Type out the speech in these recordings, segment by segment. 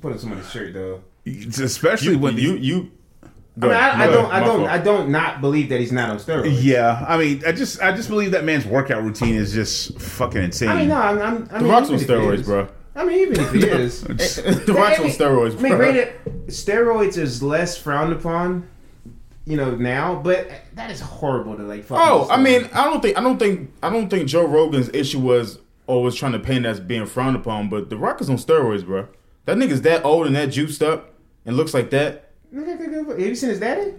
put on somebody's shirt though. especially You, when you you. I mean, I, I don't. I don't, fault. I don't not believe that he's not on steroids. Yeah, I mean, I just, I just believe that man's workout routine is just fucking insane. I mean, no, I'm, I'm I The mean, Rock's on even if he steroids, bro. I mean, even if he is, The Rock's on steroids, I mean, bro. granted, steroids is less frowned upon, you know, now, but that is horrible to like. fucking Oh, I mean, I don't think I don't think I don't think Joe Rogan's issue was always trying to paint as being frowned upon, but The Rock is on steroids, bro. That nigga's that old and that juiced up and looks like that. have you seen his daddy?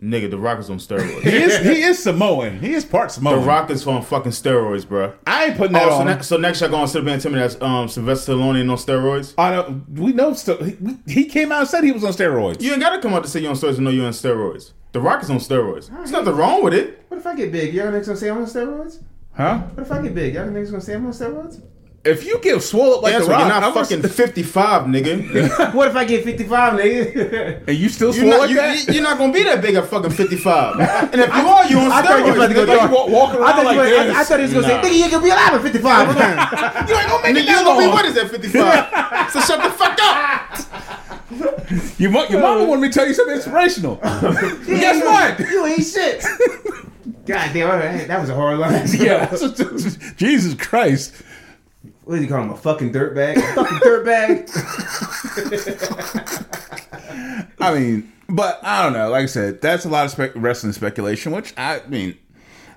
Nigga, The Rock is on steroids. he is, he is Samoan. He is part Samoan. the Samoan. Rock is on fucking steroids, bro. I ain't putting that Oh, so, on. ne- so next y'all going to sit there and tell me that's um, Sylvester Stallone on steroids? I know, we know. Still, he, he came out and said he was on steroids. You ain't got to come out to say you're on steroids to know you're on steroids. The Rock is on steroids. There's nothing wrong with it. What if I get big? Y'all niggas gonna say I'm on steroids? Huh? What if I get big? Y'all niggas gonna say I'm on steroids? If you get swole up like That's the Rock, you're not I'm gonna- fucking 55, nigga. what if I get 55, nigga? and you still You're swole not, like you, that. you're not gonna be that big at fucking 55. and if you are, you on I thought you were about to go steroids. You walk, walk around I thought, like you were, this. I, I thought he was gonna Nah. say, nigga, you ain't gonna be alive at 55. you ain't gonna make Nigga, it you that gonna be long. what is that 55? so shut the fuck up. Your, mo- your mama uh. wanted me to tell you something inspirational. Guess what? You ain't shit. God damn, that was a hard line. Yeah, Jesus Christ. What do you call him? A fucking dirtbag? A fucking dirtbag? I mean, but I don't know. Like I said, that's a lot of spec- wrestling speculation, which I mean,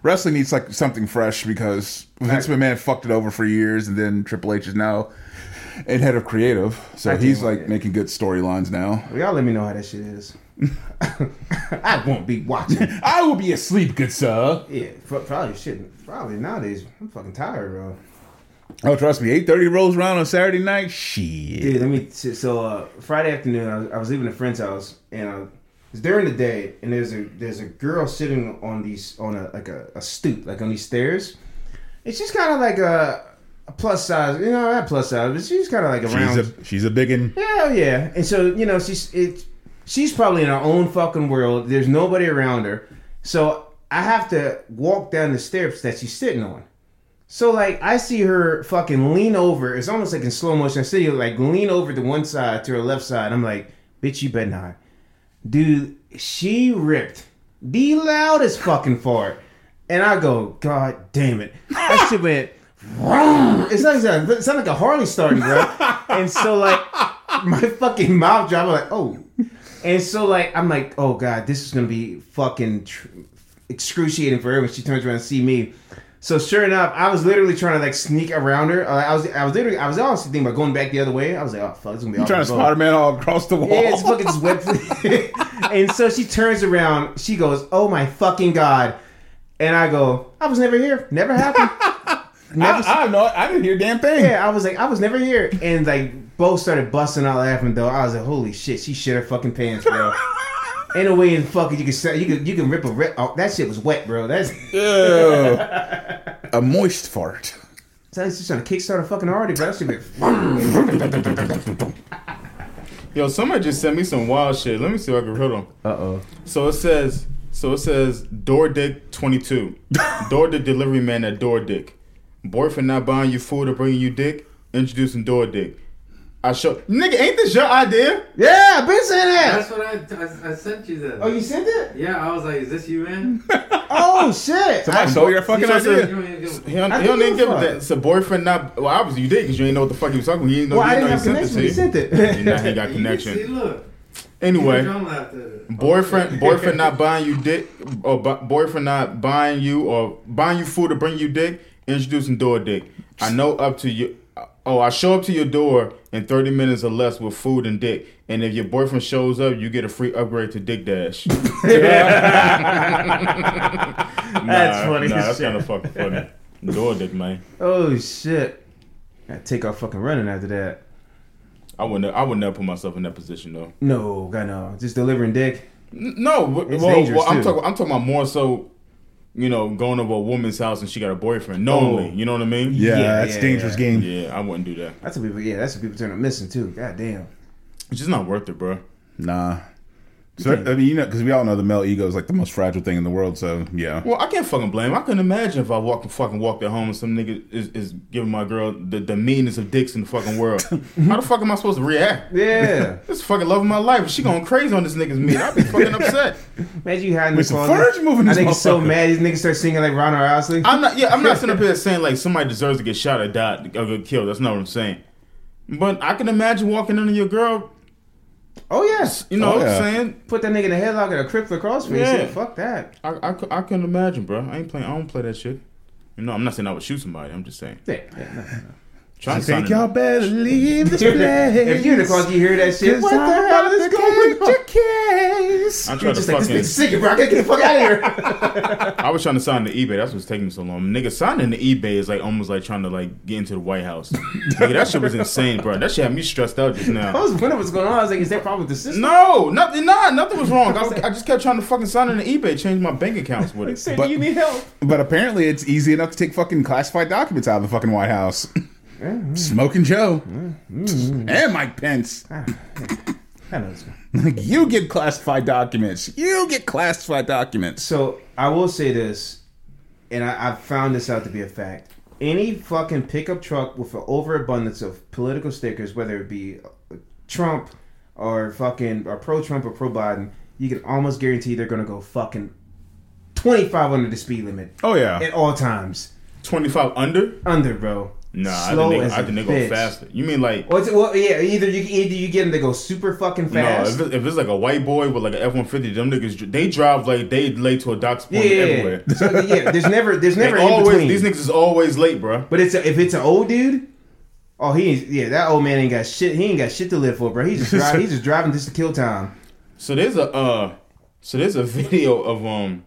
wrestling needs like something fresh because Vince McMahon fucked it over for years, and then Triple H is now in head of creative, so I he's like wait. making good storylines now. Y'all let me know how that shit is. I won't be watching. I will be asleep, good sir. Yeah, probably shouldn't. Probably nowadays. I'm fucking tired, bro. Oh, trust me, eight thirty rolls around on Saturday night. Shit. Dude, let me. So uh, Friday afternoon, I was, I was leaving a friend's house, and uh, it's during the day, and there's a there's a girl sitting on these on a like a, a stoop, like on these stairs. And she's kind of like a, a plus size, you know, not plus size, but she's kind of like around. She's a she's a biggin. Hell yeah! And so you know, she's it. She's probably in her own fucking world. There's nobody around her, so I have to walk down the steps that she's sitting on. So like, I see her fucking lean over. It's almost like in slow motion. I see her like lean over to one side to her left side. I'm like, bitch, you better not, dude. She ripped the loudest fucking fart, and I go, God damn it! That shit went. It's like it sounded like a Harley starting, bro. And so like my fucking mouth dropped. I'm like, oh. And so like I'm like, oh god, this is gonna be fucking tr- excruciating for her when she turns around and see me. So sure enough, I was literally trying to like sneak around her. Uh, I was, I was literally, I was honestly thinking about going back the other way. I was like, oh fuck, it's gonna be. You trying to. Spider Man all across the wall? Yeah, it's fucking just wet. and so she turns around. She goes, "Oh my fucking god!" And I go, "I was never here. Never happened. Never." I, I know. I didn't hear a damn thing. yeah, I was like, I was never here. And like both started busting out laughing. Though I was like, "Holy shit!" She shit her fucking pants, bro. Ain't no way in fucking you can say you can you can rip a rip. Oh, that shit was wet, bro. That's Ew. a moist fart. that's just trying to kickstart a fucking already, bro. That shit been. Yo, somebody just sent me some wild shit. Let me see if I can hold on. Uh oh. So it says, so it says, Door Dick 22. Door Dick delivery man at Door Dick. Boyfriend not buying you food or bringing you dick. Introducing Door Dick. I show, nigga, ain't this your idea? Yeah, I've been saying that. That's what I, I, I sent you that. Oh, you sent it? yeah, I was like, is this you, man? Oh shit! Somebody stole your fucking idea. said- You don't even give- He don't, I he don't even give you're that. It's a boyfriend not. Well, obviously you did because you ain't know what the fuck he was talking. about. You didn't know. Well, you didn't didn't know have he connection. sent He it sent it. to you. Now he got See, connection. look. Anyway, John laughed at it. boyfriend boyfriend not buying you dick or bu- boyfriend not buying you or buying you food to bring you dick introducing door dick i know up to you oh i show up to your door in 30 minutes or less with food and dick and if your boyfriend shows up you get a free upgrade to dick dash That's funny nah, that's kind of fucking funny door dick man Oh shit! Gotta take off fucking running after that. i wouldn't. i would never put myself in that position though No, God no. Just delivering dick. N- no well, It's well, dangerous, i'm too. talking i'm talking about more so you know going over a woman's house and she got a boyfriend knowingly Oh. you know what i mean Yeah, Yeah, that's yeah, dangerous yeah. game. yeah i wouldn't do that That's what people. Yeah, that's what people turn up missing too. God damn. It's just not worth it, bro. Nah. So, I mean, you know, because we all know the male ego is like the most fragile thing in the world. So yeah, Well, I can't fucking blame. him. I couldn't imagine if I walk fucking walked at home and some nigga is, is giving my girl the, the meanest of dicks in the fucking world. How the fuck am I supposed to react? Yeah. This is fucking love of my life. She going crazy on this nigga's meat. I'd be fucking upset. Imagine you hiding this the With some closet. moving I this think he's so mad. These niggas start singing like Ronald Rousley. I'm not. Yeah, I'm not sitting up here saying like somebody deserves to get shot or died or get killed. That's not what I'm saying. But I can imagine walking into your girl. Oh yes. You know Oh, what yeah. I'm saying? Put that nigga in a headlock and a crippler crossface. Yeah. Yeah. Fuck that. I, I, I couldn't imagine, bro. I ain't playing. I don't play that shit. You know, I'm not saying I would shoot somebody. I'm just saying. Yeah. yeah no, no. Trying I to sign think it- y'all better leave this if place. you're in the closet, you hear that shit. 'Cause What the I'm hell is going get on? your case. I You're to just like, this fucking. nigga's sick, bro. I gotta get the fuck out of here. I was trying to sign the eBay. That's what's taking so long. Nigga, signing the eBay is like almost like trying to like get into the White House. Nigga, that shit was insane, bro. That shit had me stressed out just now. I was wondering what's going on. I was like, is that problem with the system? No, nothing. Nah, nothing was wrong. I, was, I just kept trying to fucking sign in the eBay, change my bank accounts with it. Say, But- you need help? But apparently, it's easy enough to take fucking classified documents out of the fucking White House. Smoking Joe and Mike Pence. I know this. Like you get classified documents. You get classified documents. So I will say this, and I, I've found this out to be a fact. Any fucking pickup truck with an overabundance of political stickers, whether it be Trump or fucking or pro Trump or pro Biden, you can almost guarantee they're gonna go fucking twenty five under the speed limit Oh yeah. at all times. Twenty five under? Under, bro. Nah, I Slow think they, as I think they go faster. You mean like? Well, well, yeah. Either you either you get them to go super fucking No, fast. if, it, if it's like a white boy with like an F one fifty, them niggas they drive like they late to a doc's yeah, appointment yeah, everywhere. yeah. So yeah, there's never there's never in always between. these niggas is always late, bro. But it's a, if it's an old dude, oh he yeah that old man ain't got shit. He ain't got shit to live for, bro. He's just driving. he's just driving just to kill time. So there's a uh, so there's a video of um.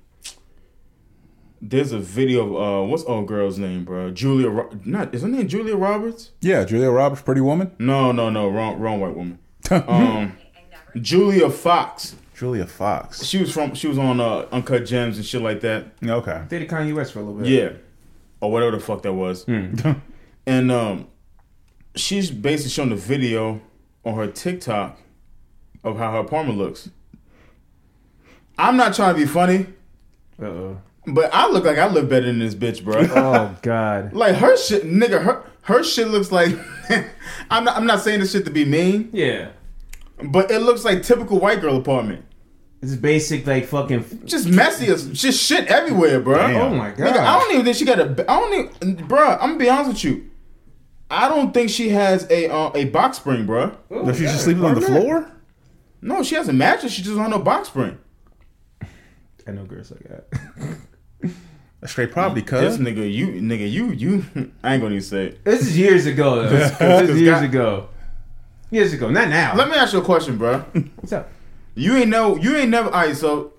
There's a video of uh, what's old girl's name, bro? Julia, Ro- not is her name Julia Roberts? Yeah, Julia Roberts, Pretty Woman. No, no, no, wrong, wrong white woman. Um, Julia Fox. Julia Fox. She was from, she was on uh, Uncut Gems and shit like that. Okay. Dated Kanye West for a little bit. Yeah, or whatever the fuck that was. and um, she's basically showing the video on her TikTok of how her apartment looks. I'm not trying to be funny, Uh oh. But I look like I live better than this bitch, bro. Oh God. like her shit, nigga. Her her shit looks like. I'm not. I'm not saying this shit to be mean, Yeah. but it looks like typical white girl apartment. It's basic like fucking. Just messy as just shit everywhere, bro. Damn. Oh my God. Nigga, I don't even think she got a. I don't even, bro. I'm gonna be honest with you. I don't think she has a uh, a box spring, bro. Oh, Does she just sleeping on the floor? No, she has a mattress. She just on no box spring. I know girls like that. A straight poverty, This cuz. nigga, you nigga, you you. I ain't gonna even say it. This is years ago. Though. This Cause is years God- ago. Years ago, not now. Let me ask you a question, bro. What's up? You ain't know. You ain't never. All right, so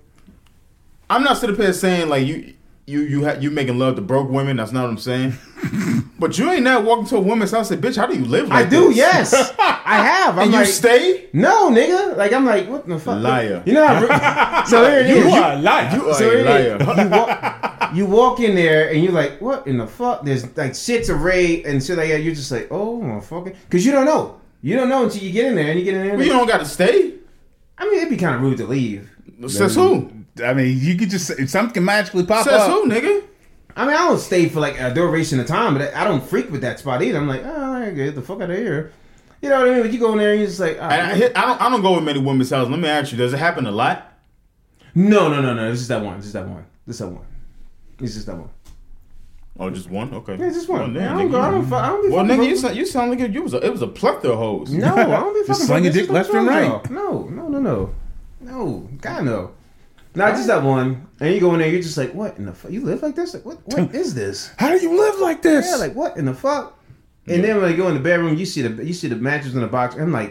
I'm not sitting up here saying like you. You you ha- you making love to broke women? That's not what I'm saying. but you ain't never walked into a woman's house and say, "Bitch, how do you live like I do. this?" Yes, I have. I'm and like, you stay? no, nigga. Like I'm like, what the fuck? Liar. You know how? so here it is. You are a liar. You are So a here it is. liar. You walk, you walk in there and you're like, what in the fuck? There's like shits array and shit like that. You're just like, oh motherfucker, because you don't know. You don't know until you get in there and you get in there. Well, you don't got to stay. I mean, it'd be kind of rude to leave. Says who? I mean, you could just something can magically pop Says up. Says who, nigga? I mean, I don't stay for like a duration of time, but I don't freak with that spot either. I'm like, oh, I get the fuck out of here. You know what I mean? But you go in there and you're just like, ah, And I, hit, I don't. I don't go with many women's houses. Let me ask you: Does it happen a lot? no, no, no, no. It's just that one. It's just that one. It's that one. It's just that one. Oh, just one. Okay. Yeah, just one. Well, Man, damn, I don't nigga, go. I you- don't. I don't be. Well, fucking nigga, you broke. sound, you sound like you was a, it was a plethora of hoes. No, I don't be fucking. Just broke. sling dick left what's and right. No, no, no, no, no. God no. Not just that one. And you go in there, you're just like, what in the fuck? You live like this? Like, what? What is this? How do you live like this? Yeah, like what in the fuck? And then when I go in the bedroom, you see the you see the mattress in the box. I'm like,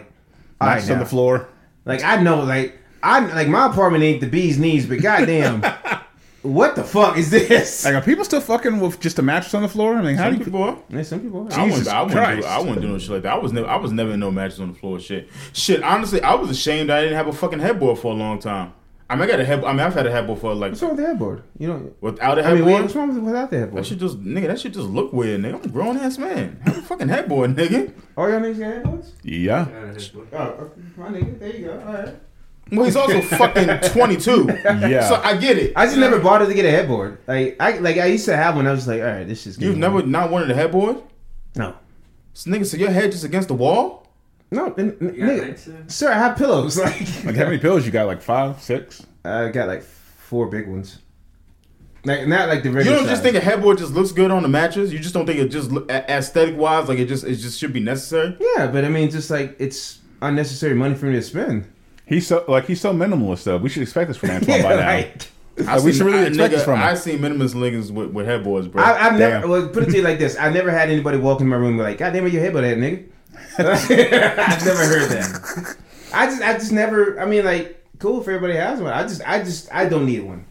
all right, Mattress on now. the floor. Like I know, like I like my apartment ain't the bee's knees, but goddamn, what the fuck is this? Like, are people still fucking with just a mattress on the floor? I mean, how Some do you? people are. Yeah, some people. I wouldn't, Jesus I, wouldn't do, Christ. I wouldn't do no shit like that. I was never, I was never in no matches on the floor. Shit, shit. Honestly, I was ashamed I didn't have a fucking headboard for a long time. I mean, I got a head. I mean, I've had a headboard for like What's wrong with the headboard? You know, without a I mean, headboard. what's wrong with without the headboard? that headboard? shit just nigga. That shit just look weird, nigga. I'm a grown ass man. Have a fucking headboard, nigga. All y'all niggas got headboards? Yeah. Headboard. Oh, okay. my nigga, there you go. All right. Well, he's also fucking 22. Yeah. So I get it. I just never bothered to get a headboard. Like I like I used to have one. I was like, all right, this is. Good. You've getting- never not wanted a headboard? no This nigga, so your head just against the wall? No n- n- You nigga, sir. I have pillows. Like Like how many pillows you got? Like five, six? I got like four big ones. Like not like the You don't just think a headboard just looks good on the mattress? You just don't think it just look, aesthetic wise like it just it just should be necessary? Yeah, but I mean, just like it's unnecessary money for me to spend. He's so like he's so minimalist though. We should expect this from Antoine by now. like, Like, we should really I, expect this from him. I seen minimalist niggas with, with headboards, bro. I, I've never. Damn. Well, put it to you like this: I never had anybody walk in my room and be like, "God damn it, your headboard head, nigga." I've never heard that. I just, I just never. I mean, like, cool if everybody has one. I just, I just, I don't need one.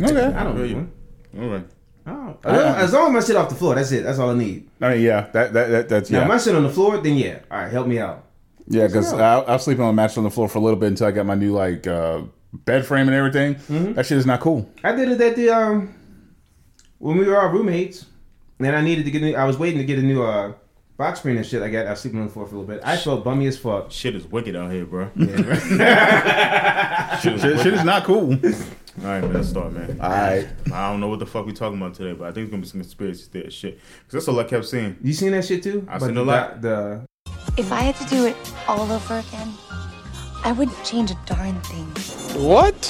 Okay. I don't need one. All right. Oh. As, long, as long as my shit off the floor, that's it. That's all I need. I mean, yeah, that, that, that that's Now, yeah, if my shit on the floor, then yeah. All right, help me out. yeah. Because I, I was sleeping on a mattress on the floor for a little bit until I got my new like uh, bed frame and everything. Mm-hmm. That shit is not cool. I did it at the um when we were all roommates, and I needed to get. A new, I was waiting to get a new uh box spring and shit. I got. I was sleeping on the floor for a little bit. I felt bummy as fuck. Shit is wicked out here, bro. Shit, shit, shit is not cool. All right, man, let's start, man. All right. I don't know what the fuck we talking about today, but I think it's gonna be some conspiracy theory shit. Cause that's all I kept seeing. You seen that shit too? I About seen a lot. The If I had to do it all over again, I wouldn't change a darn thing. What?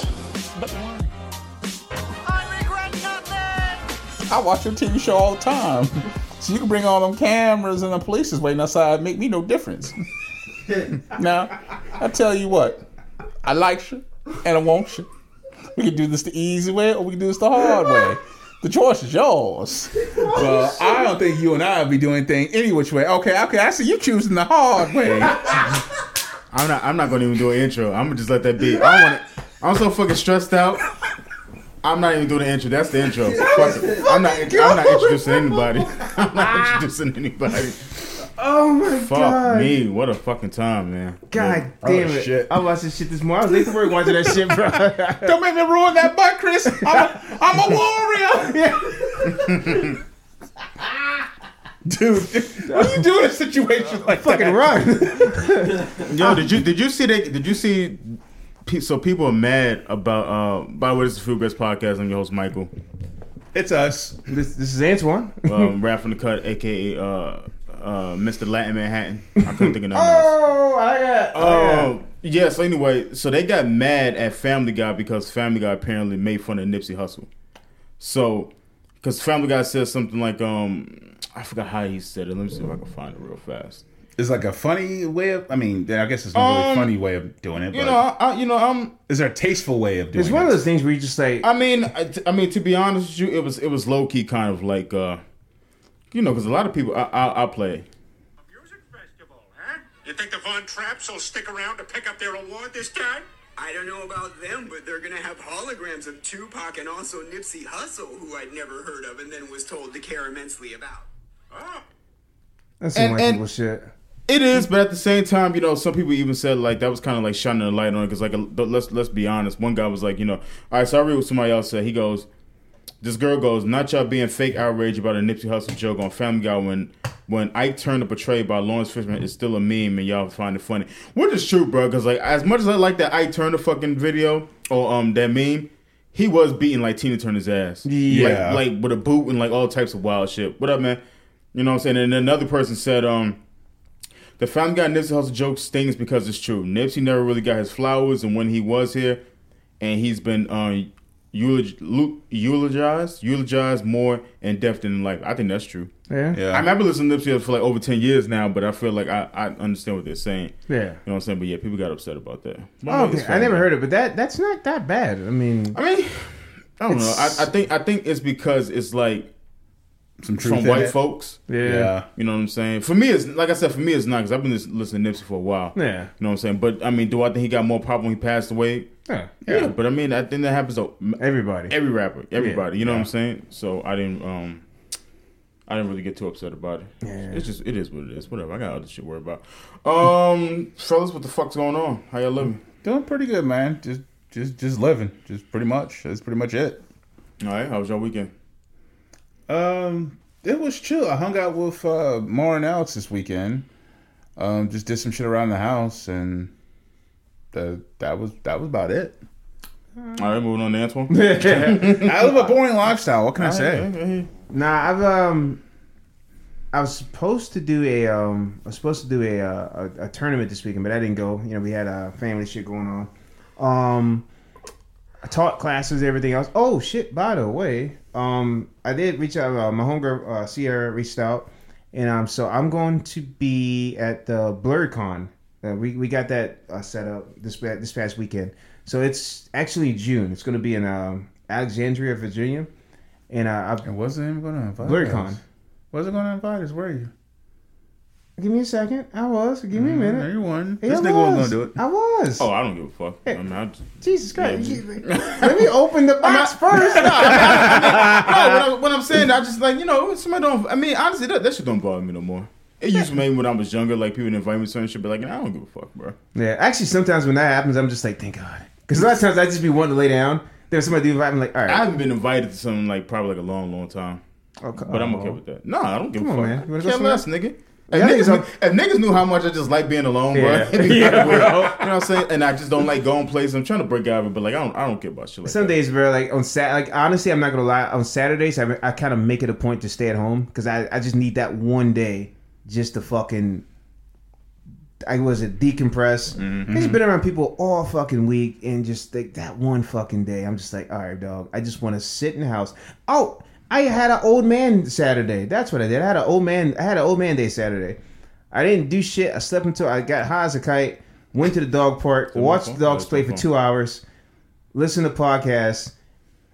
But why? I regret nothing. I watch your TV show all the time. So you can bring all them cameras and the police is waiting outside. Make me no difference. now, I tell you what, I like you and I want you. We can do this the easy way or we can do this the hard way. The choice is yours. Well, I don't think you and I will be doing anything any which way. Okay, okay, I see you choosing the hard way. I'm not. I'm not gonna even do an intro. I'm gonna just let that be. I don't want to. I'm so fucking stressed out. I'm not even doing the intro. That's the intro. Fuck. I'm not. I'm not introducing anybody. I'm not ah. introducing anybody. oh my Fuck god, me. What a fucking time, man. God Oh, damn it! shit. I watched this shit this morning. I was late to work watching that shit, bro. Don't make me ruin that butt, Chris. I'm a, I'm a warrior. Dude, what do you do in a situation like Fucking that? run. Yo, did you did you see that? Did you see? Pe- So people are mad about. uh By the way, this is the Food Grits podcast. I'm your host Michael. It's us. this, this is Antoine. Um, Raph from the Cut, aka uh, uh, Mr. Latin Manhattan. I couldn't think of nothing else. Oh, I got. Oh, yeah. So anyway, so they got mad at Family Guy because Family Guy apparently made fun of Nipsey Hussle. So, because Family Guy said something like, um, I forgot how he said it. Let me see if I can find it real fast. It's like a funny way of. I mean, I guess it's not really a Um, funny way of doing it. You but know, I, I, you know, I'm. is there a tasteful way of doing it? It's one it? of those things where you just like, I mean, I, t- I mean, to be honest with you, it was it was low key kind of like, uh, you know, because a lot of people, I, I, I play. Music festival, huh? You think the Von Trapps will stick around to pick up their award this time? I don't know about them, but they're gonna have holograms of Tupac and also Nipsey Hussle, who I'd never heard of and then was told to care immensely about. That's some and- white and- people shit. It is, but at the same time, you know, some people even said like that was kind of like shining a light on it because, like, a- let's let's be honest. One guy was like, you know, all right, so I read what somebody else said. He goes, this girl goes, not y'all being fake outrage about a Nipsey Hussle joke on Family Guy when when Ike Turner portrayed by Laurence Fishburne is still a meme and y'all find it funny. Which is true, bro. Because like as much as I like that Ike Turner fucking video or um that meme. He was beating like Tina Turner's ass, Yeah. like, like with a boot and like all types of wild shit. What up, man? You know what I'm saying? And another person said, um, the Family Guy Nipsey Hussle joke stings because it's true. Nipsey never really got his flowers, and when he was here, and he's been uh, eulogi- eulogized, eulogized more in depth than in life. I think that's true. Yeah. Yeah. I remember listening to Nipsey Hussle for like over ten years now, but I feel like I, I understand what they're saying. Yeah. You know what I'm saying? But yeah, people got upset about that. Oh, okay. I never heard it, but that that's not that bad. I mean, I mean, I don't know. I, I think I think it's because it's like Some from white it. folks. yeah. Yeah. You know what I'm saying? For me, it's like I said. For me, it's not because I've been listening to Nipsey for a while. Yeah. You know what I'm saying? But I mean, do I think he got more pop when he passed away? Yeah. Yeah. But I mean, I think that happens to Everybody. every rapper, everybody. You know what I'm saying? So I didn't. um I didn't really get too upset about it. Yeah. It's just it is what it is. Whatever. I got other shit to worry about. Um, fellas, what the fuck's going on? How y'all living? Doing pretty good, man. Just, just, just living. Just pretty much. That's pretty much it. All right. How was your weekend? Um, it was chill. I hung out with uh, Mar and Alex this weekend. Um, just did some shit around the house, and the, that was that was about it. All right, moving on to Antoine. I live a boring lifestyle. What can I say? Nah, I've um, I was supposed to do a um, I was supposed to do a uh, a, a tournament this weekend, but I didn't go. You know, we had uh, family shit going on. Um, I taught classes, everything else. Oh shit! By the way, um, I did reach out. Uh, my homegirl uh, Sierra reached out, and um, so I'm going to be at the Blerdcon. Uh, we we got that uh, set up this this past weekend. So it's actually June. It's going to be in um, Alexandria, Virginia, and uh, I, And wasn't even going to invite Blerdcon. us. Wasn't going to invite us. Were you? Give me a second. I was. Give me a No, minute. you won. Yeah, This I nigga wasn't gonna do it. I was. Oh, I don't give a fuck. I mean, I just, Jesus Christ! Let me open the box first. no, when, I, when I'm saying I just like you know somebody don't. I mean, honestly, that, that shit don't bother me no more. It used to maybe when I was younger, like people would invite me to certain shit, but like I don't give a fuck, bro. yeah, actually, sometimes when that happens, I'm just like, thank God, because a lot of times I just be wanting to lay down. There's somebody do invite me, like, all I haven't been invited to something like probably like a long, long time, okay, but I'm oh. okay with that. No, I don't give Come a on, fuck. man. You wanna go Care less, nigga. If Yeah, I think niggas, so. if niggas knew how much I just like being alone, Yeah. bro, Yeah, kinda weird. bro. you know what I'm saying? And I just don't like going places. I'm trying to break out of it, but like I don't, I don't care about shit like Some that. days, bro, like on Sat, like honestly, I'm not gonna lie. On Saturdays, I, I kind of make it a point to stay at home because I, I just need that one day just to fucking. I was it decompress. Mm-hmm. Been around people all fucking week, and just like that one fucking day, I'm just like, all right, dog. I just want to sit in the house. Oh, I had an old man Saturday. That's what I did. I had an old man. I had an old man day Saturday. I didn't do shit. I slept until I got high as a kite. Went to the dog park. Watched the dogs play for two hours listened to podcasts,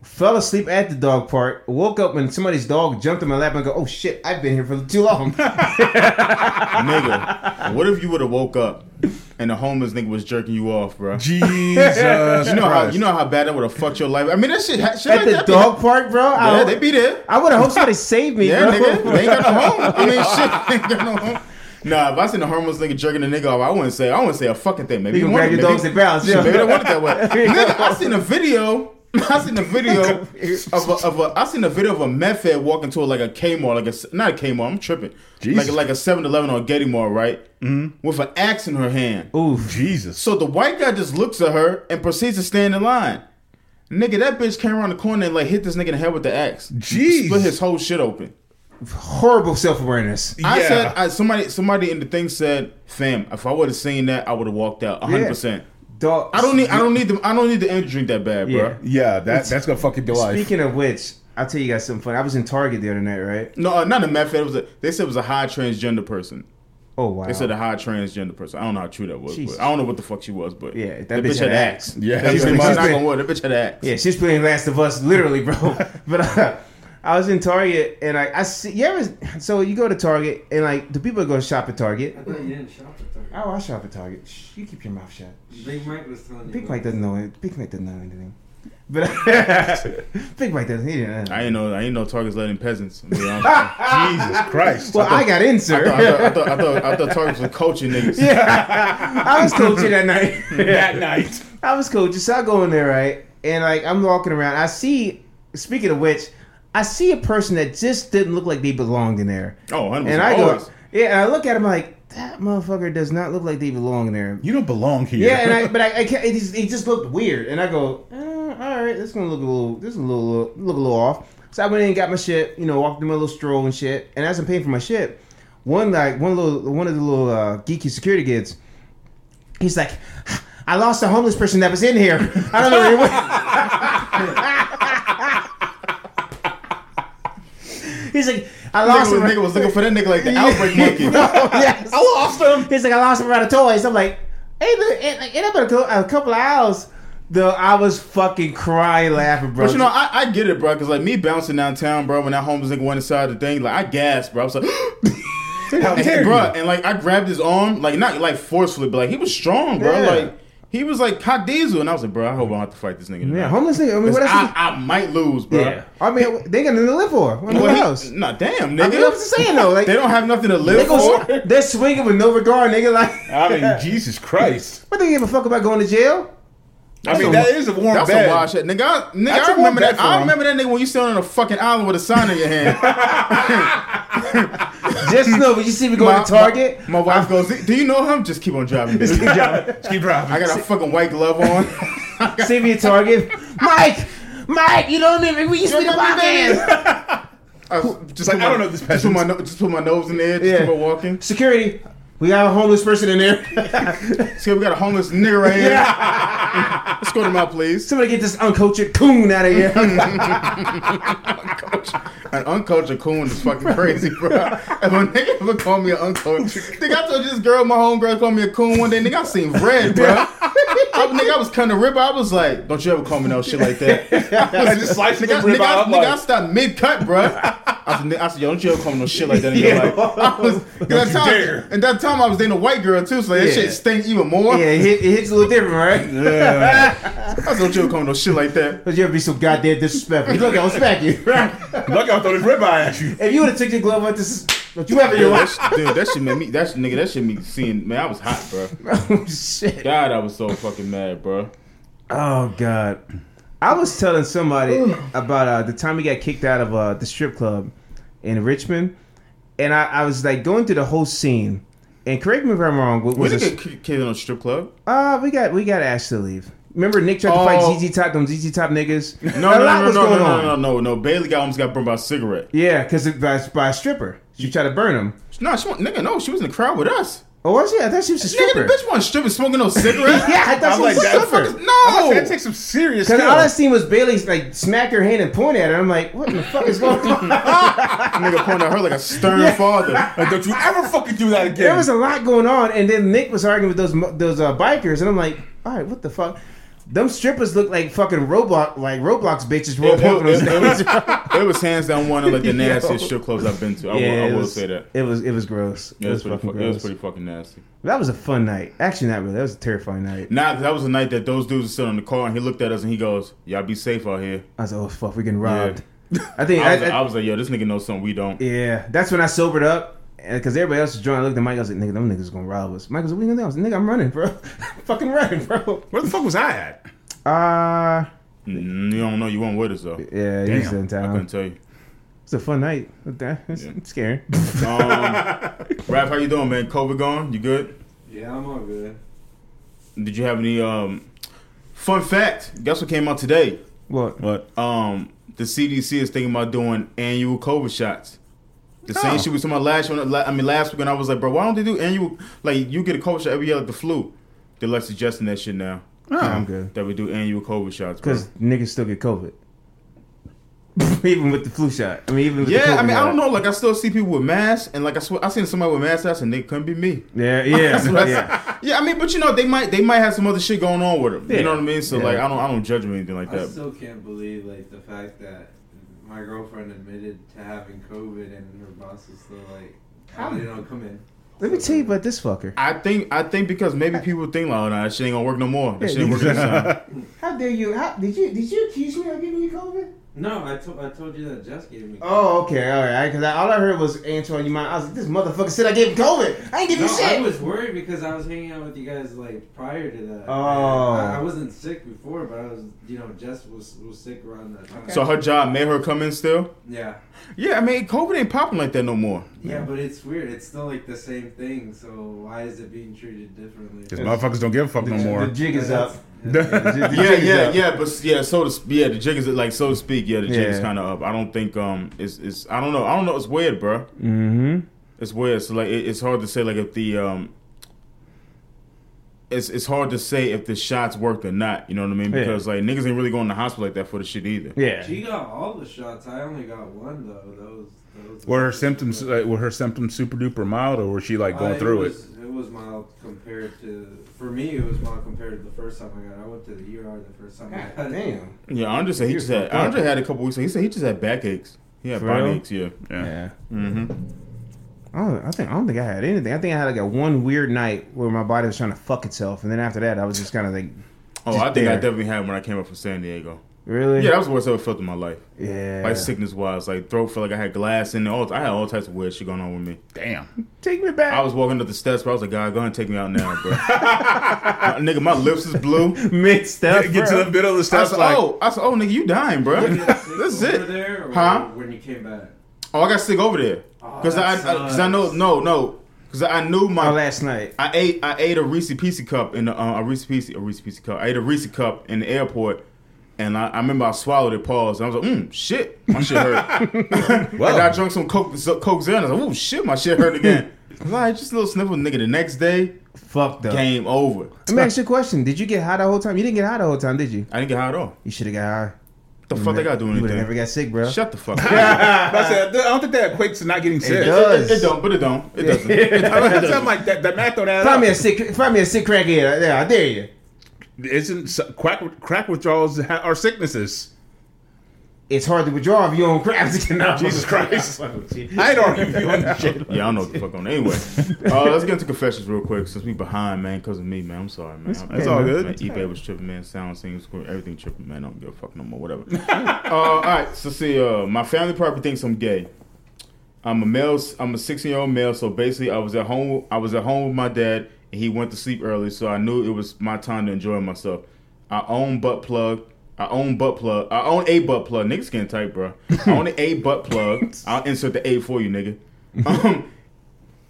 fell asleep at the dog park, woke up when somebody's dog jumped in my lap and go, oh shit, I've been here for too long. nigga, what if you would have woke up and the homeless nigga was jerking you off, bro? Jesus. You know how you know how bad that would have fucked your life. I mean, that shit, shit at like the that be- dog park, bro. Yeah, I, they be there. I would have hoped somebody saved me, Yeah, bro. nigga, they ain't got no home. I mean, shit, they ain't got no home. Nah, if I seen a homeless nigga jerking a nigga off, I wouldn't say I wouldn't say a fucking thing. Maybe You can want grab it, your maybe- dogs and bounce, yeah. Maybe they want it that way. Nigga. I seen a video. I seen a video of a, of a I seen a video of a meth head walking to like a Kmart, like a not a Kmart. I'm tripping. Jesus. Like like a 7-Eleven or a Getty Mart, right? Mm-hmm. With an axe in her hand. Oh Jesus. So the white guy just looks at her and proceeds to stand in line. Nigga, that bitch came around the corner and like hit this nigga in the head with the axe. Jeez. Split his whole shit open. Horrible self awareness. I said I, somebody somebody in the thing said, "Fam, if I would have seen that, I would have walked out 100." percent Dog. I don't need I don't need the I don't need the energy drink that bad, bro. Yeah. Yeah, that that's gonna fucking do life. Speaking of which, I'll tell you guys something funny. I was in Target the other night, right? No, uh, not a meth head. It was a, they said it was a high transgender person. Oh wow. They said a high transgender person. I don't know how true that was. Jesus. But I don't know what the fuck she was, but Yeah, that bitch had axe. Yeah, That pretty bitch, much. knock on wood, that bitch had axe. Yeah, she's playing Last of Us, literally, bro. but uh, I was in Target and I, I see. You ever? So you go to Target and like the people that go shop at Target. I thought you didn't shop at Target. Oh, I shop at Target. Shh, you keep your mouth shut. Big Mike was telling you. Big Mike doesn't know it. Big Mike doesn't know anything. But Big Mike doesn't. He didn't. Know. I ain't know I ain't know Target's letting peasants. to be honest with you. Jesus Christ. well, I got in, I sir. thought, I, thought, I, thought, I, thought, I thought Target was coaching niggas. yeah, I was coaching that night. that night. I was coaching, so I go in there, right? And like I'm walking around, I see. Speaking of which, I see a person that just didn't look like they belonged in there. Oh, 100%. And I go, Always. yeah, and I look at him like that motherfucker does not look like they belong in there. You don't belong here. Yeah, and I, but I, I can't, it, just, just looked weird, and I go, eh, all right, this is gonna look a little, this is a little, look a little off. So I went in and got my shit, you know, walked in my little stroll and shit, and as I'm paying for my shit, one like one little, one of the little uh, geeky security kids, he's like, I lost a homeless person that was in here. I don't know where he went. he's like, I lost Nigga him. was, nigga was looking for that nigga like the outbreak monkey. yes. I lost him. He's like, I lost him around of toys. I'm like, hey, look, it, like, it up in a, a couple of hours. Though I was fucking crying laughing, bro. But you know, I, I get it, bro. Cause like me bouncing downtown, bro. When that homeless nigga went inside the thing, like I gasped, bro. I was like, How dare bro, and like I grabbed his arm, like not like forcefully, but like he was strong, bro. Yeah. Like he was like cock diesel, and I was like, bro, I hope I don't have to fight this nigga. tonight. yeah, homeless nigga. I mean, 'Cause what else? I, I might lose, bro. yeah. I mean, they got nothing to live for. What Well, else? Nah, damn, I mean, nigga. I'm just saying though. Like, they don't have nothing to they live go, for. they're swinging with no regard, nigga. Like, I mean, Jesus Christ. what they give a fuck about going to jail? I mean, that is a warm That's bed. a wild shit, nigga. I, nigga, That's I a remember that. for I him. remember that nigga when you still on a fucking island with a sign in your hand. Just know, when you see me go My- to Target, My, my wife goes, "Do you know him? Just keep on driving, bitch. Keep driving. Just Keep driving. I got a fucking white glove on. see me at Target, Mike, Mike, you don't even we used to be the podcast. I, just like, put I my- don't know this Just put my just put my nose in there. Just Yeah. keep on walking. Security, we got a homeless person in there. See, we got a homeless nigga right here. Let's go to my place. Somebody get this uncultured coon out of here. An uncultured coon is fucking crazy, bro. If a nigga ever call me an uncultured, nigga, I told this girl, my homegirl, called me a coon one day. Nigga, I seen red, bro. I, nigga, I was cutting the rib. I was like, don't you ever call me no shit like that. I just sliced the Nigga, nigga, I, nigga, I like- stopped mid cut, bro. I said, I said, yo, don't you ever call me no shit like that in your Yeah. life. I was, that time, and that time I was dating a white girl too, so that Yeah. shit stank even more. yeah, it, hit, it hits a little different, right? I said, don't you ever call me no shit like that. Cause you ever be so goddamn disrespectful. Look, I'll smack you. Look, I'll throw this ribeye at you. if you would have took your glove off, this is don't you ever Dude, your that, life. sh- dude, that shit made me. That sh- nigga, that shit me seeing. Man, I was hot, bro. oh shit. God, I was so fucking mad, bro. Oh god. I was telling somebody about uh, the time we got kicked out of uh, the strip club in Richmond, and I, I was like going through the whole scene. And correct me if I'm wrong. Was a- get ki- kicked in a strip club. Uh, we got we got asked to leave. Remember Nick tried to Oh. fight ZZ Top, them ZZ Top niggas. No, no, no, no, no, no, no, no, no, no. Bailey got almost got burned by a cigarette. Yeah, because by, by a stripper, she tried to burn him. No, she nigga, no, she was in the crowd with us. Oh, was she? I thought she was a Nigga, the bitch wasn't stripping, smoking no cigarette. yeah, I thought I'm she like, a stripper. Fuck is- I'm like, no. that takes some serious Because all I seen was Bailey like smack her hand and point at her. I'm like, what in the fuck is going on? nigga pointed at her like a stern father. Like, don't you ever fucking do that again. there was a lot going on, and then Nick was arguing with those those uh, bikers, and I'm like, all right, what the fuck? Them strippers look like fucking Roblox, like Roblox bitches. It, it, it, it was, hands down one of like the nastiest strip clubs I've been to. I, will, I will was, say that. It was it was gross. It was, pretty, fucking fu- it was pretty fucking nasty. That was a fun night. Actually, not really. That was a terrifying night. Nah, that was the night that those dudes were sitting in the car and he looked at us and he goes, "Y'all be safe out here." I was like, oh fuck, we're getting robbed. I think I was, I- I- I was like, "Yo, this nigga knows something we don't." Yeah, that's when I sobered up. Because everybody else was drunk. I looked at Mike. I was like, nigga, them niggas gonna rob us. Mike was like, what are you gonna do? I was like, nigga, I'm running, bro. Fucking running, bro. Where the fuck was I at? Uh, Mm, You don't know. You weren't with us though. yeah, he's Damn, in I town. couldn't tell you. It's a fun night. Okay, It's, Yeah. scary. Um, Raph, how you doing, man? COVID gone? You good? Yeah, I'm all good. Did you have any um fun fact? Guess what came out today? What? What? Um, the CDC is thinking about doing annual COVID shots. The same Oh. shit was talking about last one. I mean, last week, and I was like, bro, why don't they do annual? Like, you get a COVID shot every year like the flu. They're like suggesting that shit now. Oh. I'm good. That we do annual COVID shots. Because niggas still get COVID. even with the flu shot. I mean, even with the Yeah, I mean, I don't know. Like, I still see people with masks, and like, I swear, I seen somebody with masks, and they couldn't be me. Yeah, yeah, That's what I yeah. yeah, I mean, but you know, they might they might have some other shit going on with them. Yeah. You know what I mean? So Yeah. like, I don't I don't judge them or anything like that. I still can't believe like the fact that my girlfriend admitted to having COVID and her boss is still like, How- oh, you know, come in. Let me tell you about this fucker. I think I think because maybe people think like, oh, nah, that shit ain't gonna work no more. That Yeah, shit ain't working this time. How dare you? How did you did you accuse me of giving you COVID? No, I told I told you that Jess gave me. Oh, okay, all right. Because all I heard was Antoine. You mind? I was like, this motherfucker said I gave him COVID. I ain't give No, you shit. I was worried because I was hanging out with you guys like prior to that. Oh. I, I wasn't sick before, but I was, you know, Jess was was sick around that time. So her job made her come in still. yeah, Yeah, I mean, COVID ain't popping like that no more. Yeah, but it's weird. It's still like the same thing. So why is it being treated differently? Because motherfuckers don't give a fuck no more. the jig is up. Yeah. Yeah, yeah, yeah, but yeah, so to sp- yeah, the jig is like so to speak. Yeah, the jig is kind of up. I don't think um, it's it's I don't know. I don't know. It's weird, bro. Mm-hmm. It's weird. So like, it, it's hard to say like if the um, it's it's hard to say if the shots worked or not. You know what I mean? Yeah. Because like niggas ain't really going to the hospital like that for the shit either. Yeah. She got all the shots. I only got one though. Those. those Were her symptoms uh, were her symptoms super duper mild, or was she like going Uh, through it? it? Was, it was mild compared to. For me, it was mild compared to the first time I got. it. I went to the ER the first time I God got. it. damn. Yeah, Andre said he just had. Andre had a couple weeks. ago. He said he just had backaches. He had For body aches. Yeah. Yeah. Yeah. Mm-hmm. I don't, I think I don't think I had anything. I think I had like a one weird night where my body was trying to fuck itself, and then after that, I was just kind of like, Oh, I think I definitely had when I came up from San Diego. Really? Yeah, that was the worst I ever felt in my life. Yeah. Like sickness wise, like throat felt like I had glass in it. All I had all types of weird shit going on with me. Damn. Take me back. I was walking up the steps, but I was like, God, go ahead and take me out now, bro. My- nigga, my lips is blue. mid step. Get to the middle of the I steps said, like, oh, I said, oh, nigga, you dying, bro. this is it. there, Huh? When you came back. Oh, I got sick over there because Oh, I, that because I, know, no, no, because I knew my Oh, last night. I ate I ate a Reese Piece cup in the, uh, a Reese Piece a Reese Piece cup. I ate a Reese cup in the airport, and I, I remember I swallowed it. Pause. And I was like, mm, shit, my shit hurt. and I drank some Coke Coke Zero. And I was like, oh shit, my shit hurt again. I was like, just a little sniffle, nigga. The next day, Fucked up. game over. Let me ask you a question. Did you get high the whole time? You didn't get high the whole time, did you? I didn't get high at all. You should have got high. The fuck they got to do You would never got sick, bro. Shut the fuck up. I, said, I don't think that equates to not getting sick. It does. It, it don't, but it don't. It doesn't. It, it Something doesn't. like that. The math don't add Find up. me a sick. Find me a sick crackhead. Yeah, I dare you. Isn't s- crack crack withdrawals are sicknesses? It's hard to withdraw if you don't crack. No. Jesus Christ. I ain't arguing with you on this shit. Yeah, I don't know what the fuck on. Anyway, uh, let's get into confessions real quick since we behind, man, because of me, man. I'm sorry, man. It's all good. Man, eBay was tripping, man. Sound, singing, score, everything tripping, man. I don't give a fuck no more. Whatever. uh, all right. So see, uh, my family probably thinks I'm gay. I'm a male. I'm a 16 year old male. So basically, I was at home. I was at home with my dad, and he went to sleep early. So I knew it was my time to enjoy myself. I own butt plug. I own butt plug. I own a butt plug. Niggas getting tight, bro. I own a butt plug. I'll insert the A for you, nigga. Um,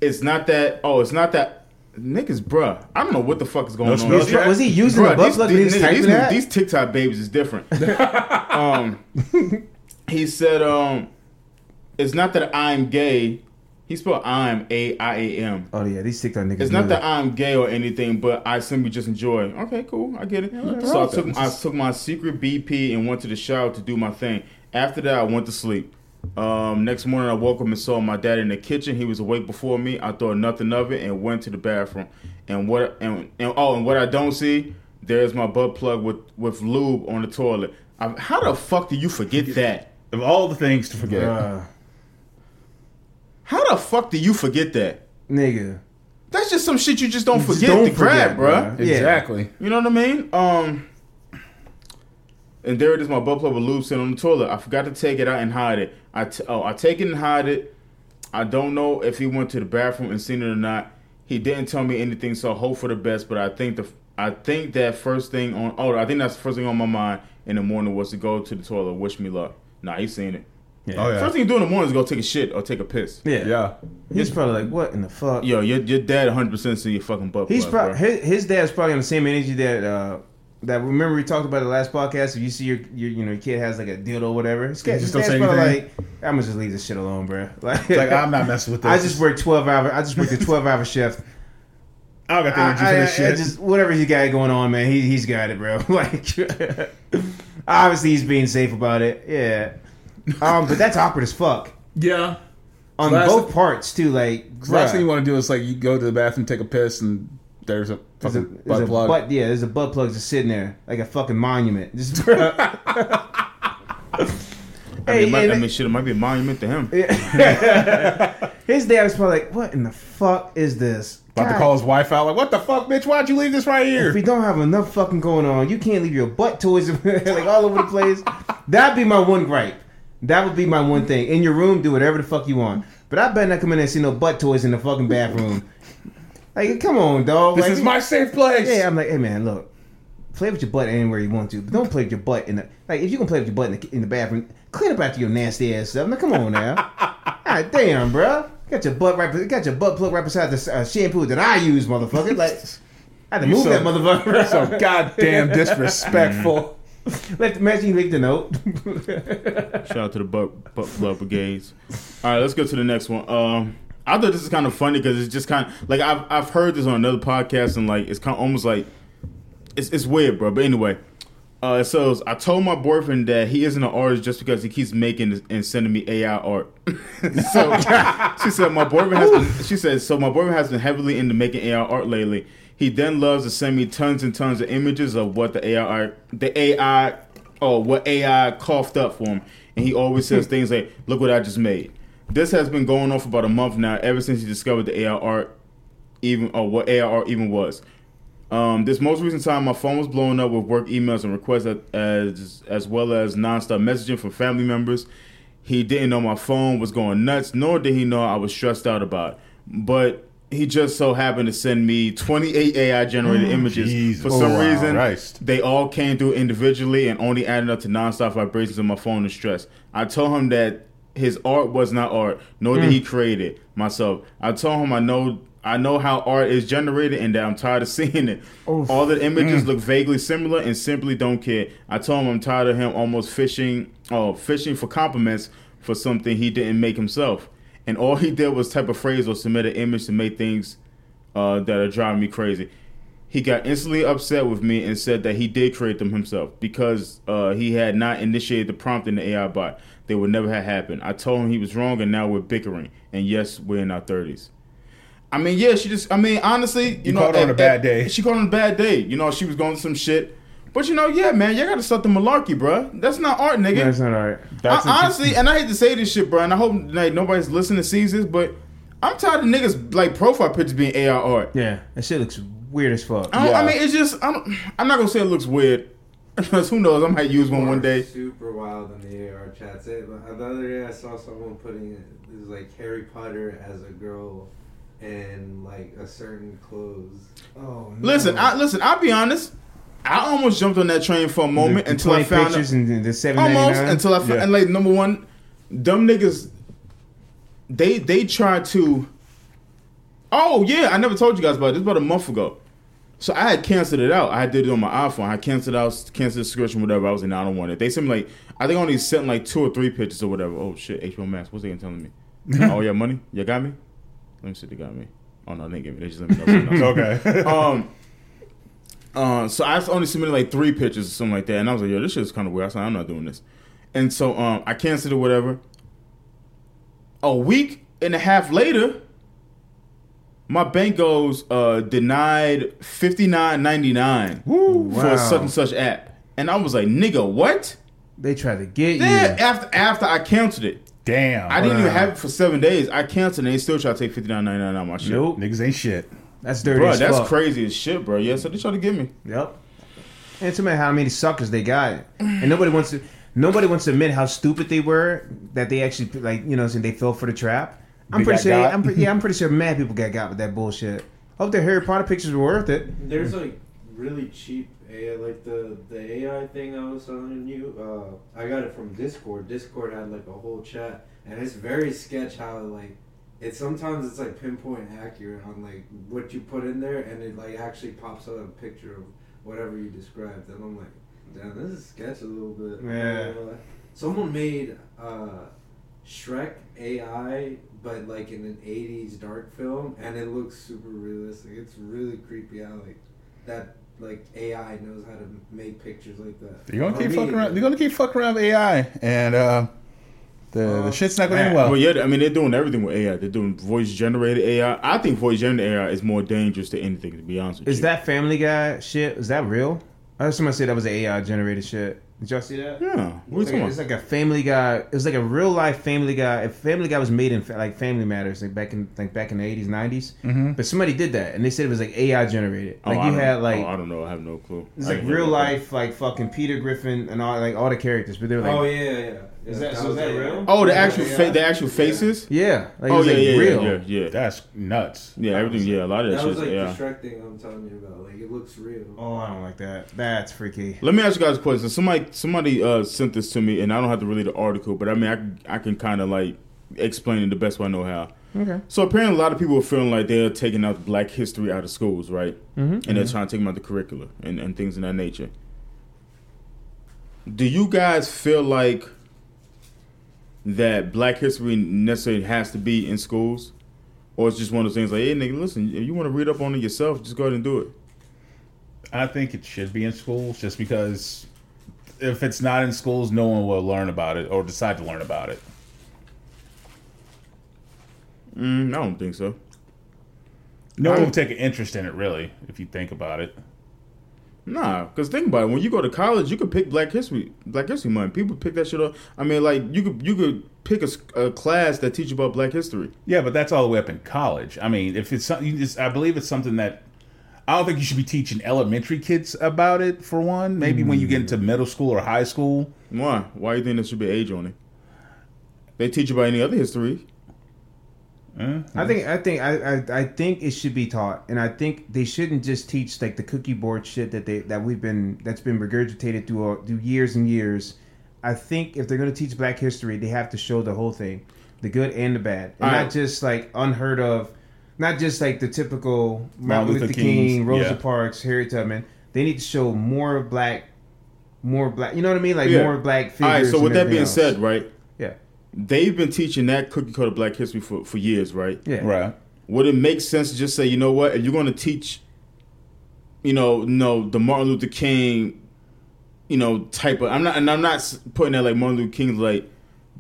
it's not that. Oh, it's not that. Niggas, bruh. I don't know what the fuck is going on. spell Was, was he using Bruh, the butt plug when he these, was niggas, these, these TikTok babies is different. um, he said, um, it's not that I'm gay. He spelled I'm A I A M. oh yeah, these TikTok niggas. It's not know that I'm gay or anything, but I simply just enjoy. Okay, cool, I get it. so I took I took my secret BP and went to the shower to do my thing. After that, I went to sleep. Um, next morning, I woke up and saw my dad in the kitchen. He was awake before me. I thought nothing of it and went to the bathroom. And what and, and oh, and what I don't see, there's my butt plug with with lube on the toilet. I, how the fuck do you forget that? Of all the things to forget. Uh, How the fuck do you forget that? nigga. That's just some shit you just don't Just forget don't to grab, forget, bruh. bruh. Yeah. Exactly. You know what I mean? Um, and there it is, my butt plug with lube sitting on the toilet. I forgot to take it out and hide it. I t- oh, I take it and hide it. I don't know if he went to the bathroom and seen it or not. He didn't tell me anything, so I hope for the best. But I think the I think that first thing on oh I think that's the first thing on my mind in the morning was to go to the toilet, wish me luck. Nah, he seen it. Oh yeah. First thing you do in the morning is go take a shit or take a piss. Yeah. yeah. He's probably like, what in the fuck? Yo, your, your dad 100 percent see your fucking butt. He's probably his, his dad's probably on the same energy that uh that remember we talked about the last podcast. If you see your, your you know your kid has like a dildo or whatever, his, You his just don't dad's probably anything? like, I'm gonna just leave this shit alone, bro. Like, Like I'm not messing with this. I just work twelve hour. I just work the twelve hour shift. I don't got the I, energy for this I shit. just whatever he got going on, man. He he's got it, bro. Like, obviously he's being safe about it. Yeah. Um, but that's awkward as fuck yeah. on Last- both parts too. Like, The last thing you want to do is like you go to the bathroom, take a piss, and there's a There's a, fucking there's butt a plug. butt, yeah, there's a butt plug just sitting there like a fucking monument. Just, hey, I mean, it might, and- I mean, shit, it might be a monument to him. his dad was probably like, "What in the fuck is this?" About to God, call his wife out, like, "What the fuck, bitch? Why'd you leave this right here? If we don't have enough fucking going on, you can't leave your butt toys like all over the place. That'd be my one gripe. That would be my one thing. In your room, do whatever the fuck you want. But I better not come in there and see no butt toys in the fucking bathroom. Like, come on, dog. This Like, is my safe place. Yeah, I'm like, hey man, look, play with your butt anywhere you want to, but don't play with your butt in the like. If you can play with your butt in the, in the bathroom, clean up after your nasty ass stuff. Now, come on now. God damn, bro, got your butt right, got your butt plug right beside the uh, shampoo that I use, motherfucker. Like, I had to move so- that motherfucker. So goddamn disrespectful. Let imagine you make the note. Shout out to the butt butt plug brigades. All right, let's go to the next one. Um, I thought this is kind of funny because it's just kind of like I've I've heard this on another podcast and like it's kind of almost like it's it's weird, bro. But anyway, uh, it says I told my boyfriend that he isn't an artist just because he keeps making and sending me AI art. so she said my boyfriend has been, she said so my boyfriend has been heavily into making AI art lately. He then loves to send me tons and tons of images of what the AI the AI or what AI coughed up for him, and he always says things like, "Look what I just made." This has been going on for about a month now, ever since he discovered the AI art, even or what AI art even was. Um, this most recent time, my phone was blowing up with work emails and requests as as well as nonstop messaging from family members. He didn't know my phone was going nuts, nor did he know I was stressed out about. it. But he just so happened to send me 28 AI generated mm. images. Jesus For some reason, Christ. they all came through individually and only added up to nonstop vibrations on my phone and stress. I told him that his art was not art, nor did mm. he create it myself. I told him I know I know how art is generated and that I'm tired of seeing it. All the images mm. look vaguely similar and simply don't care. I told him I'm tired of him almost fishing oh fishing for compliments for something he didn't make himself. And all he did was type a phrase or submit an image to make things uh, that are driving me crazy. He got instantly upset with me and said that he did create them himself because uh, he had not initiated the prompt in the AI bot. They would never have happened. I told him he was wrong, and now we're bickering. And yes, we're in our thirties. I mean, yeah, she just. I mean, honestly, you, You know, called on a bad day. She called on a bad day. You know, she was going through some shit. But you know, yeah, man, you gotta stop the malarkey, bro. That's not art, nigga. That's not art. That's I, honestly, and I hate to say this shit, bro, and I hope like nobody's listening to sees this, but I'm tired of niggas like profile pictures being AI art. Yeah, that shit looks weird as fuck. I, don't, I mean, it's just I don't, I'm not gonna say it looks weird, because who knows? I might use one one day. Super wild on the AR chats. It, the other day I saw someone putting it, it was like Harry Potter as a girl in like a certain clothes. Oh no. Listen, I listen. I'll be honest. I almost jumped on that train for a moment The until I found pictures out, and the seven almost until I found Yeah. and like number one, dumb niggas. They they tried to. Oh yeah, I never told you guys about this. About a month ago. So I had canceled it out. I did it on my iPhone. I canceled out, canceled the subscription, whatever. I was like, nah, I don't want it. They sent me like, I think I only sent like two or three pictures or whatever. Oh shit, HBO Max. What's they even telling me? oh yeah, money. You got me. Let me see. They got me. Oh no, they didn't get me. They just let me know. okay. um. Uh, so I only submitted like three pictures or something like that, and I was like, "Yo, this shit's kind of weird." I said, "I'm not doing this," and so um, I canceled it, whatever. A week and a half later, my bank goes uh, denied fifty nine ninety nine for wow. such and such app, and I was like, "Nigga, what?" They tried to get you. Yeah, after after I canceled it, Damn. I didn't even have it for seven days. I canceled it, and they still try to take fifty nine ninety nine out my shit. Nope. Niggas ain't shit. That's dirty Bro, as that's fuck. crazy as shit, bro. Yeah, so they try to get me. Yep. And to me, how many suckers they got, and nobody wants to. Nobody wants to admit how stupid they were that they actually like you know saying they fell for the trap. I'm They pretty sure. got? I'm pre- yeah, I'm pretty sure mad people got got with that bullshit. Hope the Harry Potter pictures were worth it. There's like really cheap AI, like the the AI thing I was telling you. Uh, I got it from Discord. Discord had like a whole chat, and it's very sketch how like it sometimes it's like pinpoint accurate on like what you put in there, and it like actually pops out a picture of whatever you described, and I'm like, damn, this is sketch a little bit. Yeah. Uh, someone made uh, Shrek AI, but like in an '80s dark film, and it looks super realistic. It's really creepy how like that like AI knows how to make pictures like that. You're gonna For keep me, fucking around. You're gonna keep fucking around with AI, and uh, the the oh. shit's not going to well. Well, yeah, I mean they're doing everything with AI. They're doing voice generated AI. I think voice generated AI is more dangerous than anything. To be honest with Is you. that Family Guy shit? Is that real? I heard somebody say that was an AI generated shit. Did y'all see that? Yeah. What It's are you like, talking it's about? like a Family Guy. It was like a real life Family Guy. If Family Guy was made in fa- like Family Matters, like back in like back in the eighties, 90s mm-hmm. But somebody did that, and they said it was like AI generated. Oh, Like I you don't- had like oh, I don't know. I have no clue. it's I like didn't hear real about that. life, like fucking Peter Griffin and all like all the characters. But they were like, oh yeah, yeah. Yeah. Is that- so is that real? Oh, the actual Yeah. fa- the actual faces. yeah, like Oh yeah, like yeah, real. yeah, yeah, yeah. That's nuts. Yeah, everything. Yeah, a lot of that, That shit. was like yeah. the Shrek thing I'm telling you about. Like it looks real. Oh, I don't like that. That's freaky. Let me ask you guys a question. Somebody somebody uh, sent this to me, and I don't have to read the article, but I mean, I, I can kind of like explain it the best way I know how. Okay. So apparently, a lot of people are feeling like they're taking out Black history out of schools, right? Mhm. And they're trying to take them out the curricula and, and things of that nature. Do you guys feel like that Black history necessarily has to be in schools, or it's just one of those things like, hey, nigga, listen, if you want to read up on it yourself, just go ahead and do it. I think it should be in schools, just because if it's not in schools, no one will learn about it or decide to learn about it. Mm, I don't think so. No one will take an interest in it, really, if you think about it. Nah, because think about it. When you go to college, you could pick Black History, Black History Month. People pick that shit up. I mean, like you could you could pick a, a class that teach you about Black history. Yeah, but that's all the way up in college. I mean, if it's something, I believe it's something that I don't think you should be teaching elementary kids about it. For one, maybe when you get into middle school or high school. Why? Why do you think there should be age on it? They teach about any other history. I think I think I, I I think it should be taught, and I think they shouldn't just teach like the cookie board shit that they that we've been that's been regurgitated through uh, through years and years. I think if they're going to teach Black history, they have to show the whole thing, the good and the bad, and not just like unheard of, not just like the typical Martin Luther Luther, King, Kings, Rosa yeah. Parks, Harriet Tubman. They need to show more black, more black. You know what I mean? Like Yeah. more black figures. All right. So with that being else. said, right? Yeah, They've been teaching that cookie cutter Black history for, for years, right? yeah, Right. Would it make sense to just say, you know what, if you're going to teach, you know, no, the Martin Luther King, you know, type of, I'm not, and I'm not putting that like Martin Luther King's like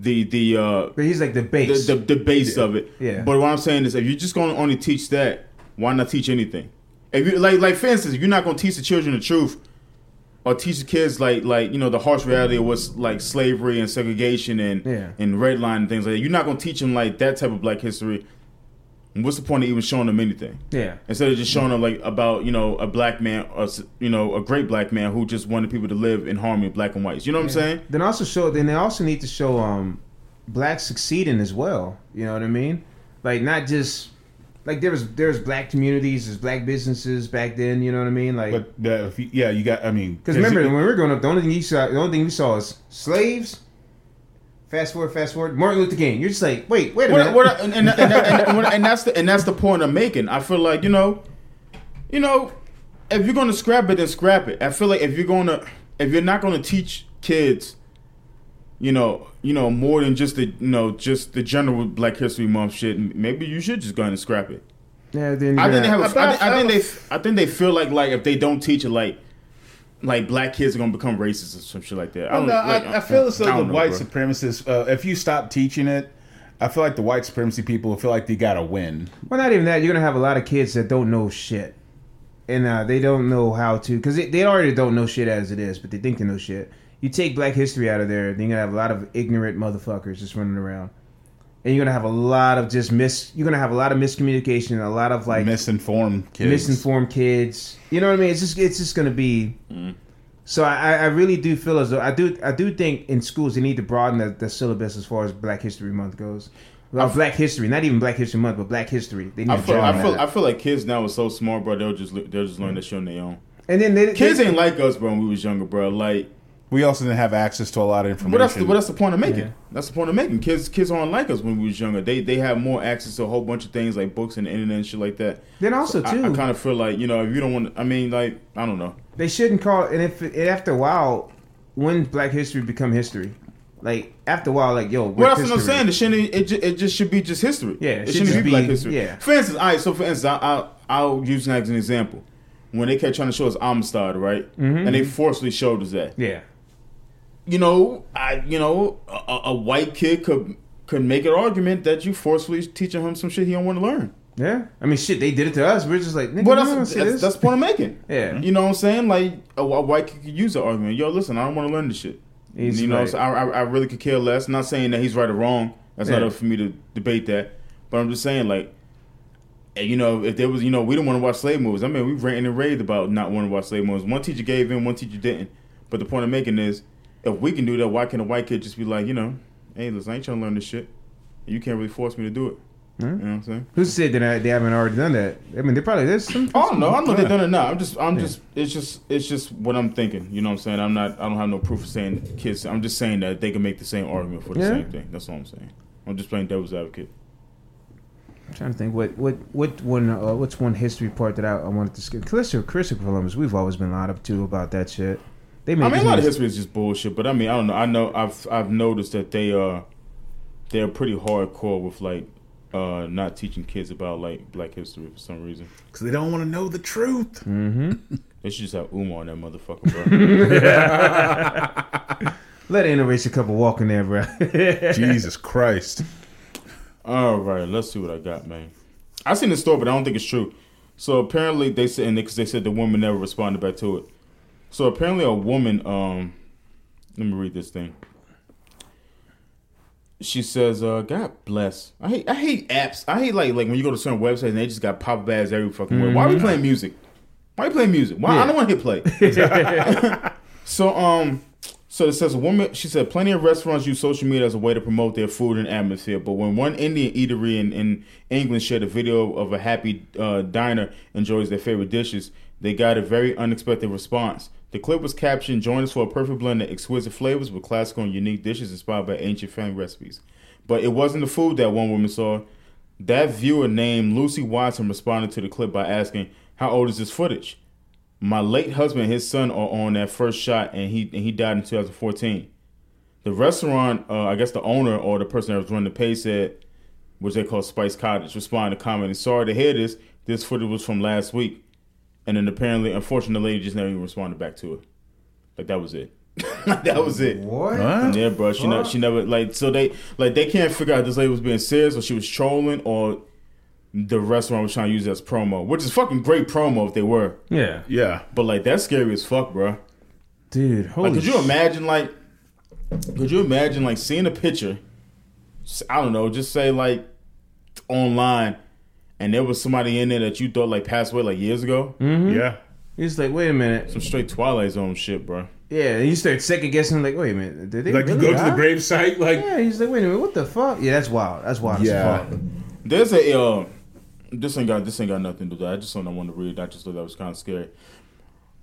the the uh But he's like the the base. the, the base of it. Yeah. But what I'm saying is, if you're just going to only teach that, why not teach anything? If you like, like for instance, if you're not going to teach the children the truth, or teach the kids like like you know the harsh reality of what's like slavery and segregation and Yeah. and redline and things like that, you're not going to teach them like that type of Black history. What's the point of even showing them anything? yeah. Instead of just showing them like about you know a black man or you know a great black man who just wanted people to live in harmony, black and whites. You know what I'm saying? Then also show. Then they also need to show um, blacks succeeding as well. You know what I mean? Like not just like there was there's black communities, there's black businesses back then. You know what I mean? Like But the, if you, yeah, you got. I mean, because remember when we were growing up, the only thing you saw, the only thing we saw is slaves. Fast forward, fast forward. Martin Luther King. You're just like, wait, wait a minute. what, and, and, and, and, and, and that's the and that's the point I'm making. I feel like you know, you know, if you're gonna scrap it, then scrap it. I feel like if you're gonna, if you're not gonna teach kids, you know, you know, more than just the, you know, just the general Black History Month shit, maybe you should just go ahead and scrap it. yeah, then I think they have. A, I, think, I think they. I think they feel like like if they don't teach it, like like black kids are gonna become racist or some shit like that. I Well, don't. no, like, I, I feel as though the know, white bro. supremacists, uh, if you stop teaching it, I feel like the white supremacy people feel like they got to win. Well, not even that. You're gonna have a lot of kids that don't know shit, and uh, they don't know how to because they, they already don't know shit as it is, but they think they know shit. You take Black History out of there, then you're gonna have a lot of ignorant motherfuckers just running around, and you're gonna have a lot of just mis. You're gonna have a lot of miscommunication, and a lot of like Misinformed kids. misinformed kids. You know what I mean? It's just it's just gonna be. Mm-hmm. So I, I really do feel as though I do I do think in schools they need to broaden the, the syllabus as far as Black History Month goes. Well, Black History, not even Black History Month, but Black History. They need I to feel, broaden I feel. I feel like kids now are so smart, bro. They'll just they'll just learn that shit on their own. and then they, Kids they, ain't like us, bro. When we was younger, bro. Like, We also didn't have access to a lot of information. but that's the, but that's the point I'm making. Yeah. That's the point I'm making. Kids kids aren't like us when we was younger. They they have more access to a whole bunch of things like books and the internet and shit like that. Then also, I, too- I kind of feel like you know if you don't want, I mean, like I don't know. they shouldn't call and if after a while, when Black History become history, like after a while, like yo, Well, what that's what I'm saying. It shouldn't. It, ju- it just should be just history. Yeah, it, it shouldn't should be just Black history. yeah. For instance, all right. So for instance, I, I'll, I'll use that as an example. When they kept trying to show us Amistad, right, mm-hmm. and they forcibly showed us that. Yeah, you know, I you know, a, a white kid could could make an argument that you forcefully teaching him some shit he don't want to learn. yeah. I mean, shit, they did it to us. We're just like, nigga, But that's that's, that's the point I'm making. Yeah. you know what I'm saying? Like a, a white kid could use the argument. Yo, listen, I don't want to learn this shit. He's you know, right. so I, I I really could care less. not saying that he's right or wrong. That's not up for me to debate that. But I'm just saying, like, you know, if there was, you know, we don't want to watch slave movies. I mean, we ranted and raved about not wanting to watch slave movies. One teacher gave in, one teacher didn't. But the point I'm making is, if we can do that, why can't a white kid just be like, you know, hey, listen, I ain't trying to learn this shit. You can't really force me to do it. You know what I'm saying? Who said that I- they haven't already done that? I mean, they probably there's some. Oh no, I know Yeah. they've done it now. I'm just, I'm just, it's just, it's just what I'm thinking. You know what I'm saying? I'm not, I don't have no proof of saying kids. I'm just saying that they can make the same argument for the Yeah. same thing. That's all I'm saying. I'm just playing devil's advocate. I'm trying to think what what what one uh, what's one history part that I, I wanted to skip. Christopher, Christopher Columbus. We've always been lied up to about that shit. They made I mean, a lot of history is just bullshit. But I mean, I don't know. I know I've, I've noticed that they are, they're pretty hardcore with like, uh, not teaching kids about like Black history for some reason. because they don't want to know the truth. They should just have Umar on that motherfucker, bro. Let an interracial couple walk in there, bro. Jesus Christ. All right, let's see what I got, man. I seen the story, but I don't think it's true. So apparently they said, because they said the woman never responded back to it. So apparently a woman, um, let me read this thing. She says, uh, "God bless." I hate, I hate apps. I hate like like when you go to certain websites and they just got pop up ads every fucking way. Why are we playing music? Why are you playing music? Why I don't want to hit play. so um, so it says a woman. She said plenty of restaurants use social media as a way to promote their food and atmosphere. But when one Indian eatery in, in England shared a video of a happy uh, diner enjoys their favorite dishes, they got a very unexpected response. The clip was captioned, "Join us for a perfect blend of exquisite flavors with classical and unique dishes inspired by ancient family recipes." But it wasn't the food that one woman saw. That viewer named Lucy Watson responded to the clip by asking, "How old is this footage?" My late husband and his son are on that first shot, and he and he died in 2014. The restaurant, uh, I guess the owner or the person that was running the page said, which they call Spice Cottage, responded to commenting, "Sorry to hear this. This footage was from last week." And then apparently, unfortunately, the lady just never even responded back to it. Like that was it. that was it. What? Huh? Yeah, bro. She never, she never like so they like they can't figure out this lady was being serious or she was trolling or the restaurant was trying to use it as promo, which is fucking great promo if they were. Yeah, Yeah. But like that's scary as fuck, bro. dude. Holy. Like, could you imagine like could you imagine like seeing a picture? I don't know, just say like online, and there was somebody in there that you thought like passed away like years ago. Yeah. He's like, wait a minute. Some straight Twilight Zone shit, bro. Yeah, and you start second guessing. Like, wait a minute. Did they Like you really go to the grave site, like Yeah, he's like, wait a minute. What the fuck? Yeah, that's wild. That's wild. Yeah. As fuck. There's a uh, this ain't got this ain't got nothing to do with that. I just something I wanted to read. I just thought that was kind of scary.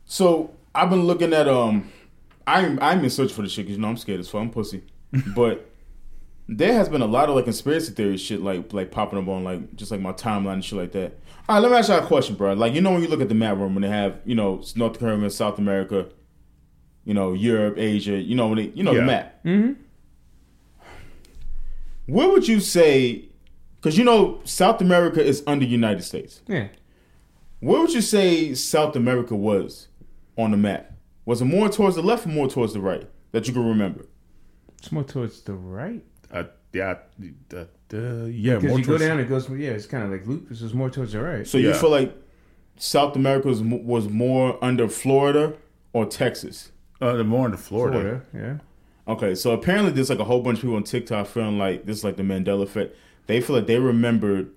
So I've been looking at um, I'm I'm in search for the shit because you know I'm scared as fuck. I'm pussy, but there has been a lot of like conspiracy theory shit like like popping up on like just like my timeline and shit like that. All right, let me ask you a question, bro. Like you know when you look at the map room when they have you know North America, South America, you know Europe, Asia, you know when they you know Yeah. the map. Mm-hmm. Where would you say? Because you know South America is under United States. Yeah. Where would you say South America was on the map? Was it more towards the left or more towards the right that you can remember? It's more towards the right. Yeah, uh, uh, yeah. Because More you go down, it goes. Yeah, it's kind of like loop. This is more towards the right. So you feel like South America was, was more under Florida or Texas? uh, the more under Florida. Florida. Yeah. Okay, so apparently there's like a whole bunch of people on TikTok feeling like this is like the Mandela effect. They feel like they remembered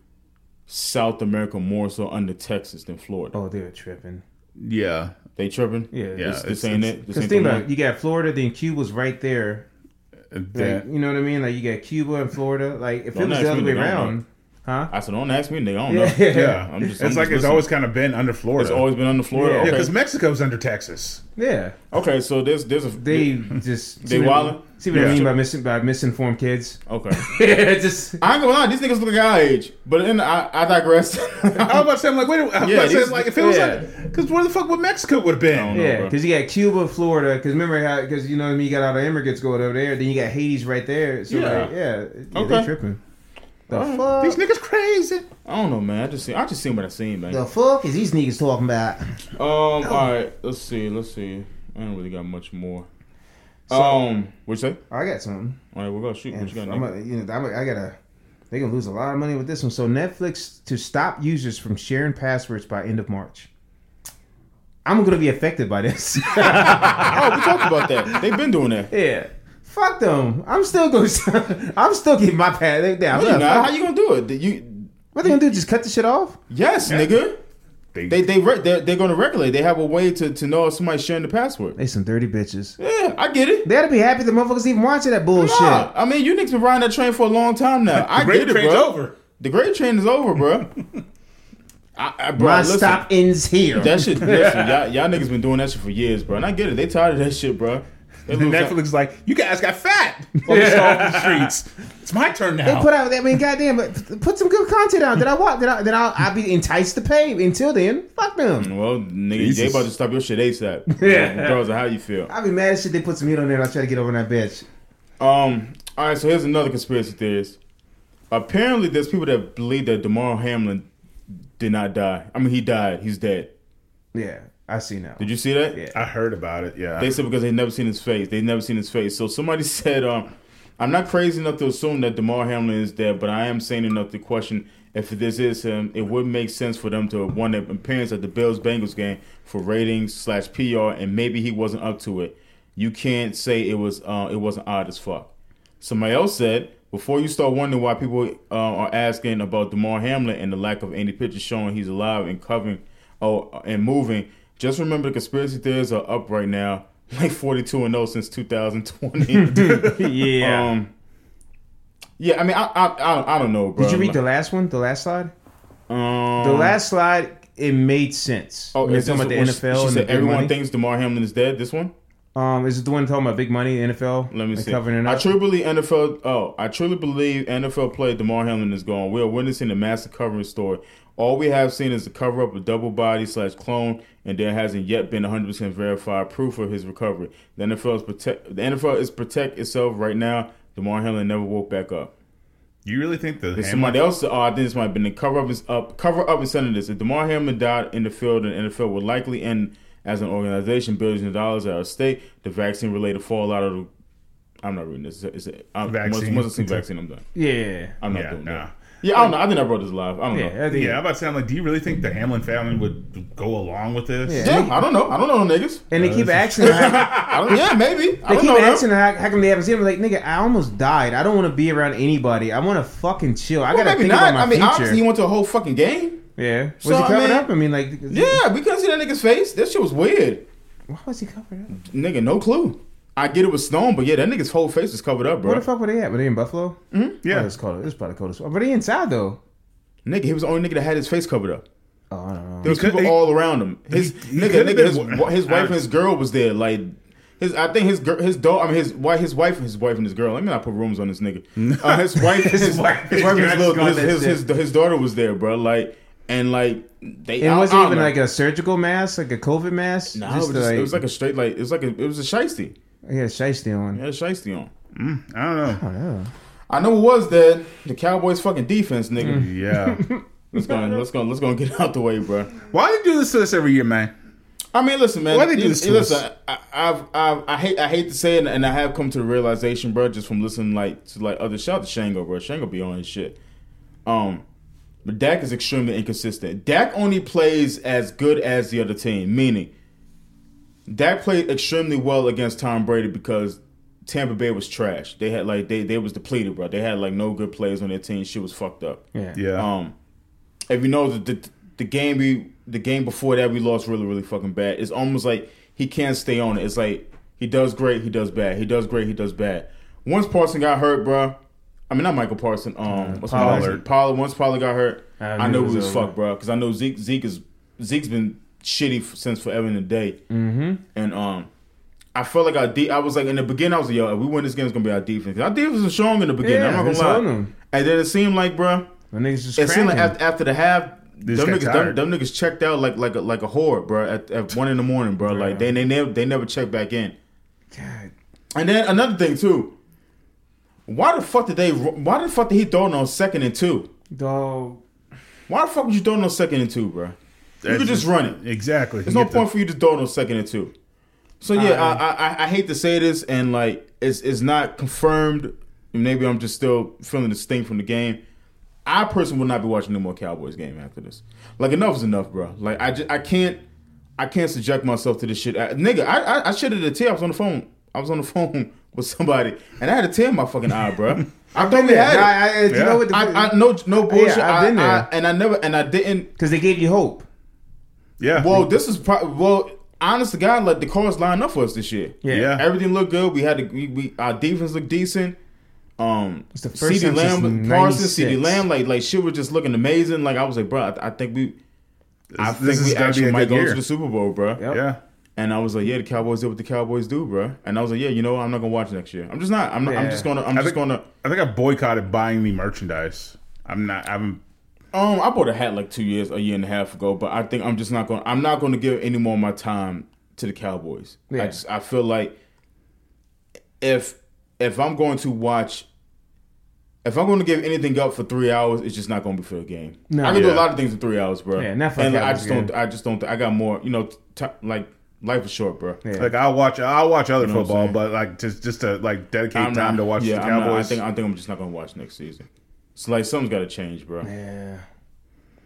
South America more so under Texas than Florida. Oh, they were tripping. Yeah, They tripping? Yeah. Yeah, This, this it's- ain't it's- it. This Because think about it, you got Florida, then Cuba's right there. And Like, you know what I mean? Like you got Cuba and Florida. Like if Don't it was the other way around, huh? I said, don't ask me, nigga. I don't Yeah. know. yeah, I'm just- it's I'm like just it's always kind of been under Florida. It's always been under Florida. Yeah. yeah, okay. because Mexico's under Texas. Yeah. okay, so there's there's a They just They see what I- See what I mean by mis- by misinformed kids? okay. just I ain't gonna lie, these niggas look like our age, but then I, I digress. I was about to say, I'm like, wait, a- I was Yeah, about to say, like, if it was yeah. like, because where the fuck would Mexico would have I been? don't know, yeah, because you got Cuba, Florida. Because remember how? Because you know what I mean. You got all the immigrants going over there. Then you got Haiti right there. So Yeah. like, yeah, yeah Okay. they tripping. The fuck? These niggas crazy. I don't know, man. I just see, I just seen what I seen, man. the fuck is these niggas talking about? Um, all right, let's see, let's see. I don't really got much more. So- um, what you say? I got something. All right, we're gonna shoot. What you got? I'm a, you know, I'm a, I gotta. They gonna lose a lot of money with this one. So Netflix to stop users from sharing passwords by end of March. I'm gonna be affected by this. oh, we talked about that. They've been doing that. yeah. Fuck them. I'm still going. to I'm still getting my pad. They, down. No, you not. How you gonna do it? Did You What they gonna do? Just cut the shit off? yes, nigga. They they re- they're, they're gonna regulate. They have a way to, to know if somebody's sharing the password. They some dirty bitches. Yeah, I get it. They ought to be happy the motherfuckers even watching that bullshit. Nah, I mean, you niggas been riding that train for a long time now. I Great get it, train's bro. over. The great train is over, bro. I, I, bro My listen, stop ends here. That shit, listen, y'all, y'all niggas been doing that shit for years, bro. And I get it. They tired of that shit, bro. They And lose Netflix is like, you guys got fat on the, off the streets. It's my turn now. They put out. I mean, goddamn, but put some good content out. That I want. That I that I'll, I'll be enticed to pay. Until then, fuck them. Well, nigga, Jesus. they about to stop your shit ASAP. Yeah. Regardless of how you feel. I'll be mad as shit. They put some heat on there. and I try to get over that bitch. Um. All right. So here's another conspiracy theorist. Apparently, there's people that believe that Damar Hamlin did not die. I mean, he died. He's dead. Yeah, I see now. Did you see that? Yeah. I heard about it. Yeah. They said because they never seen his face. They never seen his face. So somebody said, um, I'm not crazy enough to assume that Damar Hamlin is dead, but I am sane enough to question if this is him. It would make sense for them to want an appearance at the Bills Bengals game for ratings slash PR, and maybe he wasn't up to it. You can't say it was uh, it wasn't odd as fuck. Somebody else said, before you start wondering why people uh, are asking about Damar Hamlin and the lack of any pictures showing he's alive and covering Oh, and moving. Just remember the conspiracy theories are up right now, like 42 and 0 since 2020. yeah. um, yeah, I mean, I, I, I, I don't know, bro. Did you read the last one? The last slide? um, The last slide, it made sense. Oh, you're talking about the NFL She and said everyone money. thinks Damar Hamlin is dead. This one. Um, is it the one talking about big money, NFL? Let me Like see. Covering it I truly believe NFL. Oh, I truly believe NFL player Damar Hamlin is gone. We are witnessing a massive covering story. All we have seen is the cover up of double body slash clone, and there hasn't yet been 100 percent verified proof of his recovery. The NFL is protect. The NFL is protect itself right now. Damar Hamlin never woke back up. You really think the somebody else. Oh, I think this might have been the cover up is up. Cover up is sending this. If Damar Hamlin died in the field, the NFL would likely end as an organization. Billions of dollars are at stake. The vaccine related fallout of the. I'm not reading this. It's a, I'm, Vaccine. Once, once I see vaccine, I'm done. Yeah. I'm not Yeah, doing nah. that. Yeah, I don't know. I think I wrote this live. I don't Yeah, know. I think, Yeah, I'm about to say, I'm like, do you really think the Hamlin family would go along with this? Yeah. Yeah, I don't know. I don't know no niggas. And they keep asking her, how, yeah, maybe. I they don't keep know. asking how, how come they haven't seen him. Like, nigga, I almost died. I don't want to be around anybody. I want to fucking chill. I Well, gotta maybe think not. about my I mean, future. obviously, he went to a whole fucking game. Yeah. Was So, he I covered mean- up? I mean, like, Yeah, we couldn't see that nigga's face. That shit was weird. Why was he covered up? Nigga, no clue. I get it was Stone, but yeah, that nigga's whole face was covered up, bro. Where the fuck were they at? Were they in Buffalo? Mm-hmm. Yeah. Oh, it's cold. It's probably cold as well. But they inside though. Nigga, he was the only nigga that had his face covered up. Oh, I don't know. There was He people he- all around him. His he- he nigga, could've nigga, his, his wife and his girl was there. Like his, I think his girl, his dog. I mean, his wife, his wife, his wife and his girl. Let me not put rooms on this nigga. Uh, his wife, his, his wife, his, wife his, little, gone, his, his, his, his daughter was there, bro. Like and like they. It I- wasn't I even know. like a surgical mask, like a COVID mask. Nah, it was, just- like, it was like a straight like it was like a it was a shiesty. yeah, shiesty on. He had a shiesty on. I don't know. Oh, yeah. I know it was that the Cowboys fucking defense, nigga. Mm. Yeah. Let's go, let's go, let's go and get out the way, bro. Why do you do this to us every year, man? I mean, listen, man. Why they do you- this to listen, us? I, I've, I've, I hate, I hate to say it, and I have come to the realization, bro, just from listening like to like other shout out to Shango, bro. Shango be on his shit. Um, but Dak is extremely inconsistent. Dak only plays as good as the other team, meaning Dak played extremely well against Tom Brady because Tampa Bay was trash. They had like they they was depleted, bro. They had like no good players on their team. Shit was fucked up. Yeah. Yeah. Um, if you know the, the the game we the game before that we lost really really fucking bad. It's almost like he can't stay on it. It's like he does great, he does bad. He does great, he does bad. Once Parson got hurt, bro. I mean, not Micah Parson. Um, what's Pollard. Pollard. Once Pollard got hurt, I I, knew it was was fucked, bro. Because I know Zeke. Zeke is Zeke's been shitty f- since forever and a day. Mm-hmm. And um, I felt like our de- I was like in the beginning, I was like, yo, if we win this game, it's gonna be our defense. Our defense was strong in the beginning. Yeah, I'm not gonna lie. them. And then it seemed like, bro, The niggas just it seemed like after, after the half, them niggas, them, them niggas checked out like like a, like a whore, bro. At, at one in the morning, bro. Like they they never they never checked back in. God. And then another thing too. Why the fuck did they? Why the fuck did he throw it on second and two? Dog. Why the fuck would you throw it on second and two, bro? You could just run it. Exactly. There's no point for you to throw it on second and two. So yeah, I, I I I hate to say this, and like it's it's not confirmed. Maybe I'm just still feeling the sting from the game. I personally will not be watching no more Cowboys game after this. Like enough is enough, bro. Like I just I can't I can't subject myself to this shit. I, nigga, I I, I shitted the tear. I was on the phone. I was on the phone with somebody, and I had a tear in my fucking eye, bro. I thought we Yeah, had it. I, I, you Yeah. know what? I, I no no bullshit. I've been there. I- and I never and I didn't. Because they gave you hope. Yeah. Well, this is pro- well, honest to God, like the cards lined up for us this year. Yeah. Yeah. everything looked good. We had to, we, we our defense looked decent. Um, It's the first CD time Lamb, Parsons, CeeDee Lamb, like like shit was just looking amazing. Like I was like, bro, I, I think we, I This- think this is we gonna be actually might go year. to the Super Bowl, bro. Yep. yeah. And I was like, yeah, the Cowboys did what the Cowboys do, bro. And I was like, yeah, you know, what? I'm not gonna watch next year. I'm just not. I'm not, I'm just gonna. I'm I just think, gonna. I think I boycotted buying the merchandise. I'm not. I'm. Um, I bought a hat like two years, a year and a half ago, but I think I'm just not going. to I'm not going to give any more of my time to the Cowboys. Yeah. I just I feel like if if I'm going to watch, if I'm going to give anything up for three hours, it's just not going to be for a game. No. I can do a lot of things in three hours, bro. Yeah, not for and like, I just don't. I just don't. I got more. You know, t- like life is short, bro. Yeah. Like I'll watch. I'll watch other know football, but like just just to like dedicate I'm time not- to watch yeah, the I'm not- Cowboys. I think I think I'm just not going to watch next season. It's like something's got to change, bro. Yeah.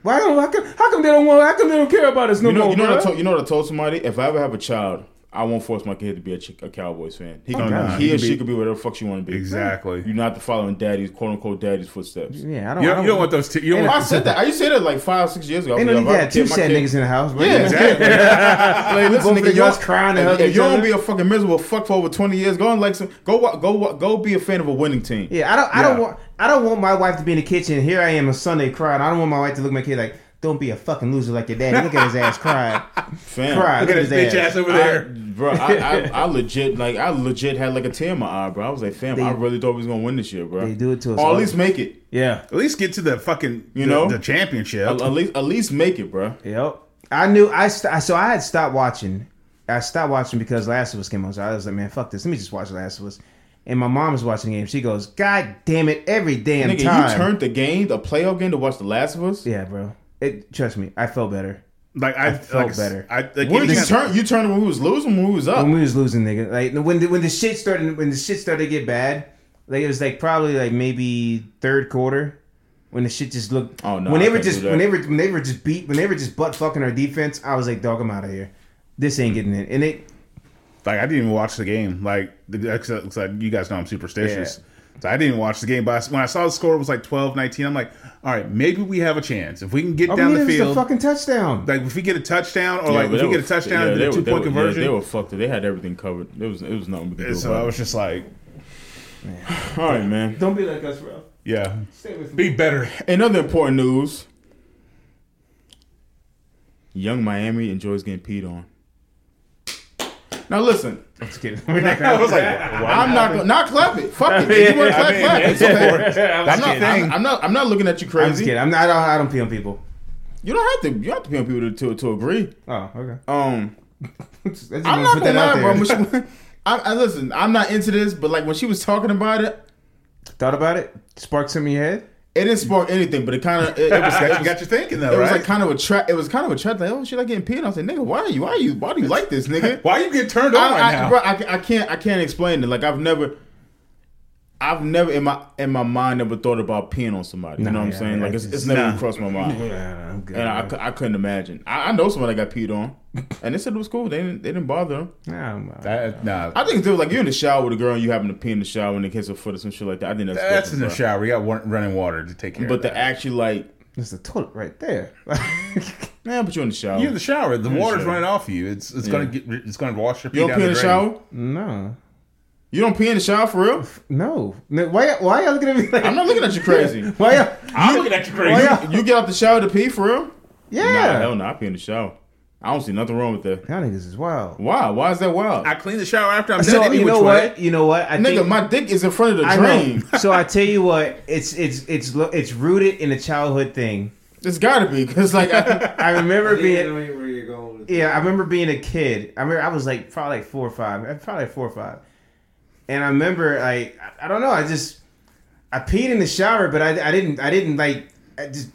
Why don't? How come, how come they don't want? How come they don't care about us no You know, more? you know, what I bro? told, you know what I told somebody? If I ever have a child, I won't force my kid to be a, Chick- a Cowboys fan. He Oh, can, no, he he or can she be- could be whatever the fuck she want to be. Exactly. You're not the following daddy's quote unquote daddy's footsteps. Yeah, I don't. You I don't, you don't want those. T- you don't Ain't I said that. I used to say that like five, six years ago. I was Ain't no like, need if I to have two sad kid- niggas in the house. Bro. Yeah, exactly. like, listen, nigga, you y'all's crying and if, if you don't other. be a fucking miserable fuck for over twenty years, go and like some go wa- go go be a fan of a winning team. Yeah, I don't. I Yeah. don't want. I don't want my wife to be in the kitchen. Here I am on Sunday crying. I don't want my wife to look at my kid like, "Don't be a fucking loser like your daddy. Look at his ass crying. Fam. Cry. Look at his bitch ass over I, there. bro. I, I, I legit like I legit had like a tear in my eye, bro. I was like, fam, They- I really thought we was gonna win this year, bro. They do it to us Or at least make it. Yeah. At least get to the fucking. You the- know? the championship. At, at least at least make it, bro. Yep. I knew. I st- so I had stopped watching. I stopped watching because Last of Us came on. So I was like, man, fuck this. Let me just watch Last of Us. And my mom was watching the game. She goes, God damn it, every damn Nigga, time. you turned the game, the playoff game, to watch The Last of Us. yeah, bro. It. Trust me, I felt better like I, I felt like, better. I, like, When you kind- turn? You turned when we was losing, when we was up. when we was losing, nigga. Like when the, when the shit started, when the shit started to get bad. Like it was like probably like maybe third quarter when the shit just looked. Oh, no, When I they were just do that. when they were when they were just beat when they were just butt fucking our defense. I was like, dog, I'm out of here. This ain't getting in. And it. Like I didn't even watch the game. Like, because like, you guys know I'm superstitious. So I didn't watch the game. But when I saw the score, it was like 12-19. I'm like, all right, maybe we have a chance if we can get All we down needed the was field. a fucking touchdown. like if we get a touchdown or Yeah, like if they we get a touchdown yeah, and they a were- two they point were- yeah, conversion. they were fucked. They had everything covered. There was it was nothing we could do. so I was just like, it. All right, man. Don't be like us, bro. yeah, Stay with be better. Another important news: Young Miami enjoys getting peed on. Now listen, I'm just kidding. We're not I was like, I'm not gonna not clap it. Fuck it. If you want to clap, I mean, clap it. it's okay. I'm I'm not. I'm, I'm not. I'm not looking at you I'm just crazy. kidding. I'm not. I don't, I don't pee on people. You don't have to. You don't have to pay on people to, to to agree. Oh, okay. Um, I just I'm not gonna lie, bro. she- I, I listen. I'm not into this, but like when she was talking about it, Thought about it? sparks in your head? It didn't spark anything. But it kind of it, it was. Got you, got you thinking though, it was like kind of a trap. It was kind of a trap. Like, oh, she like getting peed. I said, nigga, why are you? Why are you? Why do you like this, nigga? Why you get turned on I, right I, now? bro, I, I can't. I can't explain it. Like I've never. I've never in my in my mind ever thought about peeing on somebody. You Nah, know what I'm saying? yeah, Like it's, it's- it's never nah. even crossed my mind. Yeah, I'm good. And I, cou- I couldn't imagine. I, I know somebody that got peed on, and they said it was cool. They didn't. They didn't bother them. Nah, I'm, That- nah, I think it's like you're in the shower with a girl and you happen to pee in the shower and they kiss her foot or some shit like that. I think that's that's in the bro. shower. You got running water to take care But of to that. actually like, There's a toilet right there. man, but you're in the shower. You're in the shower. The in the water's shower. running off you. It's it's gonna get it's gonna wash your feet you don't down pee in the drain. shower. no. You don't pee in the shower for real. No. No, Why, why y'all looking at me like I'm not looking at you crazy. Why y'all? I'm looking at you crazy. Y'all- You get out the shower to pee for real? Yeah. Nah, hell no. I pee in the shower. I don't see nothing wrong with that. Y'all niggas is wild. Why? Why is that wild? I clean the shower after I'm So done. You which know way. what? You know what? I Nigga, think, my dick is in front of the I drain. so I tell you what, it's it's it's lo- it's rooted in a childhood thing. It's gotta be because like I, I remember being know where you're going with Yeah, I remember being a kid. I remember I was like probably like four or five. Probably like four or five. And I remember like I, I don't know. I just I peed in the shower, but I, I didn't I didn't like I just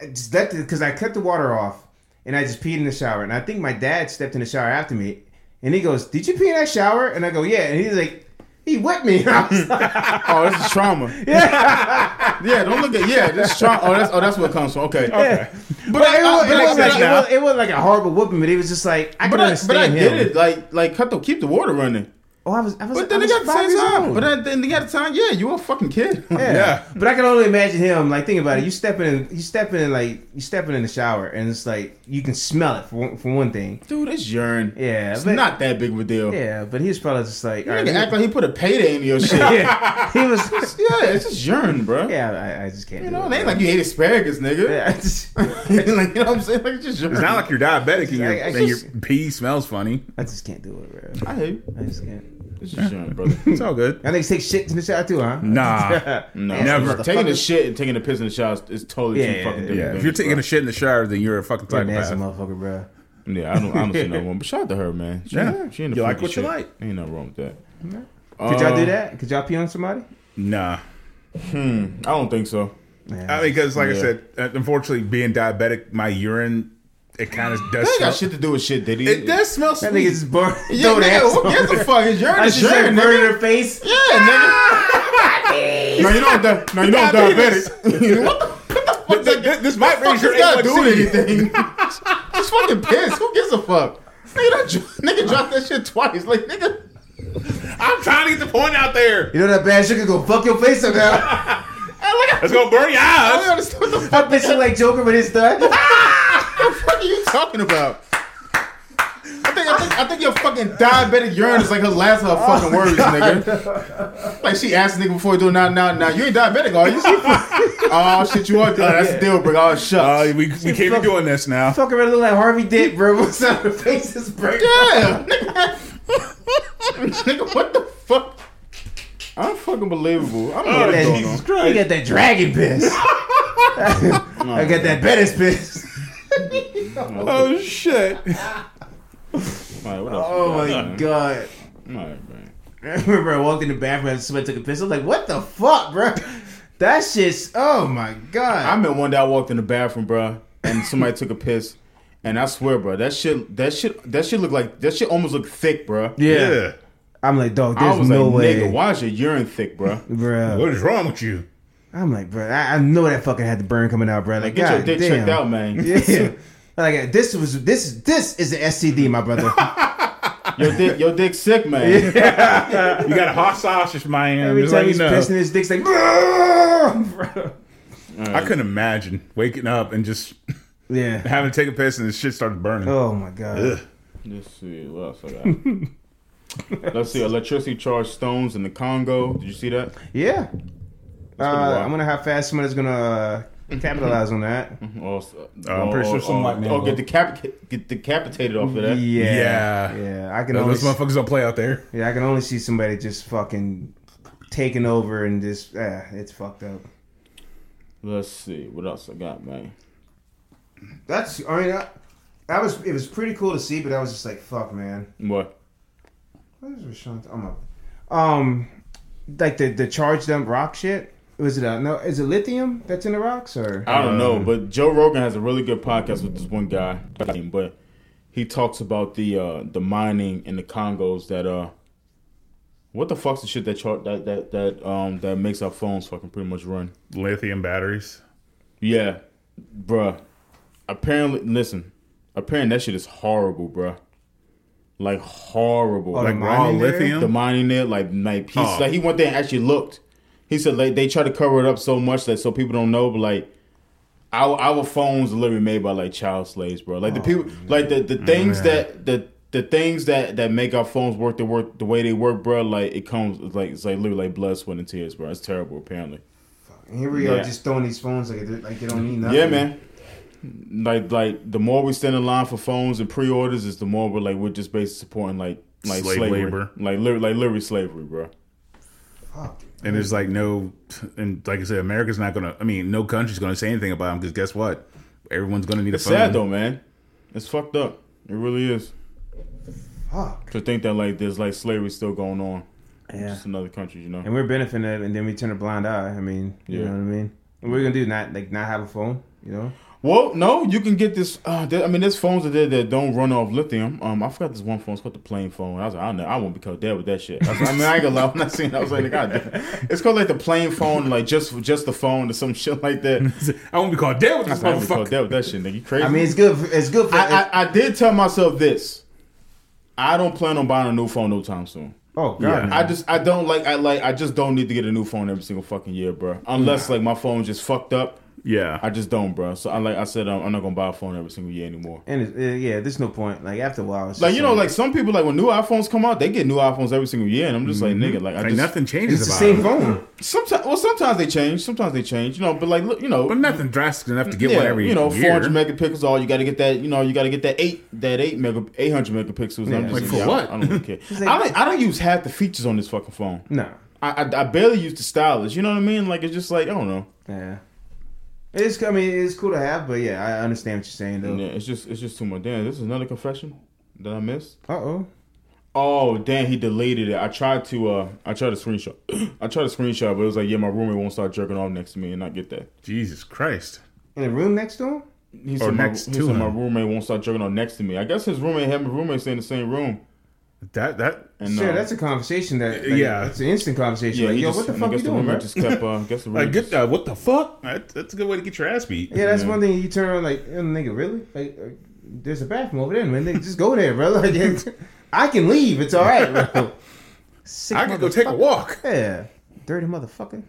I just let it because I cut the water off and I just peed in the shower. And I think my dad stepped in the shower after me, and he goes, "Did you pee in that shower?" And I go, "Yeah." And he's like. He wet me. I was like, oh, this is trauma. Yeah, yeah. Don't look at yeah. This is trauma. Oh, that's oh, that's what it comes from. Okay, yeah. But But, I- it, I- was, but it, was like, it, was, like a horrible whooping, but it was just like I But could I, understand but I him. get it. Like like cut the keep the water running. Oh, I was, I was, But then I they was got the same time. old. But then, then they got the time. Yeah, you were a fucking kid. Yeah. Yeah. But I can only imagine him like think about it. You stepping in you stepping in like you stepping in the shower and it's like you can smell it for one, for one thing. Dude, it's urine. Yeah, It's but- not that big of a deal. Yeah, but he was probably just like You all right, nigga let act me- like he put a payday into your shit. yeah. He was yeah, it's just urine, bro. Yeah, I, I just can't You do know, it. it ain't like you ate asparagus, nigga. yeah, I just, like, you know what I'm saying? Like, it's just urine. It's not like you're diabetic and your, I- I and your pee smells funny. I just can't do it, bro. I hate you. I just can't. It's just urine, brother. It's all good. I think take shit in the shower too, huh? Nah. No, Yeah, Never. Taking a shit and taking a piss in the shower is- is totally Yeah, two fucking different Yeah, things. if you're taking bro. a shit in the shower, then you're a fucking You're a psychopath. motherfucker, bro. Yeah, I don't, I don't see no one. But shout out to her, man. She, Yeah. she in the You like freaky what you like. Ain't nothing wrong with that. Yeah. Could y'all Uh, do that? Could y'all pee on somebody? Nah. Hmm. I don't think so. Yeah. I mean, because like I said, uh, unfortunately, being diabetic, my urine it kind of does. That got shit to do with shit, did he? it does smell that sweet. nigga just burn. Yeah, throw the nigga, ass who on gives her. a fuck? It's urine. I It's just said urine, burn in nigga. her face. Yeah, nigga. no, you know what? The, no, you know what diabetic. what the, what the fuck? This- this might what raise your fuck does that do A1C. anything? Just fucking piss. Who gives a fuck? Nigga, don't nigga dropped that shit twice. Like nigga, I'm trying to get the point out there. You know that bad shit can go fuck your face up now. It's gonna burn your I don't eyes. understand what the fuck, that bitch look like Joker with his thigh. the fuck are you talking about. I think, I think I think your fucking diabetic urine is like her last of her fucking words, nigga. Like she asked nigga before he do now now now you ain't diabetic, are you? oh shit, you are. Oh, that's the deal, bro. Oh shucks. Uh, we we can't be doing this now. Fucking around look like Harvey Dent, bro. What's up? Her face is burnt. Yeah, nigga. nigga, what the fuck? I'm fucking believable. I don't know Oh, what's going Jesus on. Christ. I got that dragon piss. I got that Bettis piss. Oh shit. All right, what else Oh my man? god. All right, man. I remember I walked in the bathroom and somebody took a piss. I was like, what the fuck, bro? That shit's oh my god. I god. remember one day I walked in the bathroom, bro, and somebody took a piss, and I swear, bro, that shit, that shit, that shit looked like that shit almost looked thick, bro. Yeah. I'm like, dog, I there's was no like, way. nigga, why is your urine thick, bro? Bro. What is wrong with you? I'm like, bro, I, I know that fucking had the burn coming out, bro. Like, Like, get your god dick damn. checked out, man. Yeah. Like this was this this is an STD, my brother. Your dick, your dick sick, man. Yeah. You got a hot sausage, man. Every Just time let he's know. pissing, his dick's like. bro. I couldn't imagine waking up and just Yeah. having to take a piss and the shit started burning. Oh my god. Ugh. Let's see what else I got. Let's see, electricity charged stones in the Congo. Did you see that? Yeah. Uh. I'm gonna have fast someone that's gonna uh, capitalize on that. Or, I'm pretty sure some white man Oh, will. get, decap- get decapitated off of that. Yeah. Yeah. Yeah. I can only Those motherfuckers don't play out there. yeah I can only see somebody just fucking taking over and just ah, it's fucked up. Let's see what else I got, man. That's I mean that, that was it was pretty cool to see, but I was just like fuck man. What? What is Rashawn? I'm up. Um, like the the charged up rock shit. Was it a, no? Is it lithium that's in the rocks or? I don't know, but Joe Rogan has a really good podcast with this one guy, but he talks about the uh the mining in the Congos that uh what the fuck's the shit that chart that that that um that makes our phones fucking pretty much run. Lithium batteries. Yeah, bruh. Apparently, listen. Apparently, that shit is horrible, bruh. Like horrible. Oh, Like raw lithium. the mining there, like like he's Oh. like he went there and actually looked. He said like they try to cover it up so much that so people don't know, but like our our phones are literally made by like child slaves, bro. Like the oh, people, like the the oh, things that the the things that that make our phones work the work the way they work, bro. Like it comes it's like it's like literally like blood, sweat, and tears, bro. It's terrible, apparently. And here we are just throwing these phones like they, like they don't mean nothing. Yeah, man. Like like the more we stand in line for phones and pre-orders, is the more we're like we're just basically supporting like like Slave slavery, labor. like literally like literally slavery, bro. Fuck. And there's like no, and like I said, America's not gonna. I mean, no country's gonna say anything about them because guess what? Everyone's gonna need It's a phone. sad though, man. It's fucked up. It really is. Fuck. To think that like there's like slavery still going on. Yeah. Just in other countries, you know. And we're benefiting it, and then we turn a blind eye. I mean, you Yeah. know what I mean. And we're gonna do not like not have a phone. You know. Well, no, you can get this. Uh, there, I mean, there's phones that there that don't run off lithium. Um, I forgot this one phone. It's called the plain phone. I was like, I, don't know, I won't be caught dead with that shit. I, was, I mean, I ain't gonna lie. When I seen, it, I was like, God, damn. it's called like the plain phone, like just just the phone or some shit like that. I won't be called dead with this was I won't be caught motherfucker. dead with that shit, nigga. You crazy? I mean, it's good. For, it's good for. I, I, I did tell myself this. I don't plan on buying a new phone no time soon. oh god. Yeah. man. I just I don't like I like I just don't need to get a new phone every single fucking year, bro. Unless like my phone just fucked up. Yeah, I just don't, bro. So I like I said um, I'm not gonna buy a phone every single year anymore. and it's, uh, yeah, there's no point. Like after a while, it's Like you know, like some people like when new iPhones come out, they get new iPhones every single year, and I'm just like nigga, like I like just nothing changes it's the about same them. phone. sometimes well sometimes they change, sometimes they change, you know, but like look, you know, but nothing drastic enough to get yeah, one every you know, year. 400 megapixels. All you got to get that, you know, you got to get that eight, that eight mega, 800 megapixels. and I'm just Like, for yeah, I what? don't- I don't, really care. I don't, I don't use half the features on this fucking phone. No. I, I, I barely use the stylus. You know what I mean? Like it's just like I don't know. Yeah. It's I mean it's cool to have, but yeah, I understand what you're saying though. Yeah, it's just it's just too much. Damn, this is another confession that I missed. Uh oh. Oh damn, he deleted it. I tried to uh I tried to screenshot. I tried to screenshot, but it was like yeah, my roommate won't start jerking off next to me and not get that. Jesus Christ! In the room next to him. He Or said, next my, he to said my roommate won't start jerking off next to me. I guess his roommate had my roommate stay in the same room. That that And Sure, uh, that's a conversation that like, Yeah. it's an instant conversation. yeah, like, yo, just, what the I fuck guess you the doing, roommate bro? just kept. Uh, guess the like roommate good. just- Uh, what the fuck? That, that's a good way to get your ass beat. Yeah, that's Yeah. one thing you turn around like, "Eh, nigga, really? Like, uh, there's a bathroom over there, man. They just go there, bro. Like, I can leave. It's all right, bro. Sick I can go take a walk. Yeah, dirty motherfucker.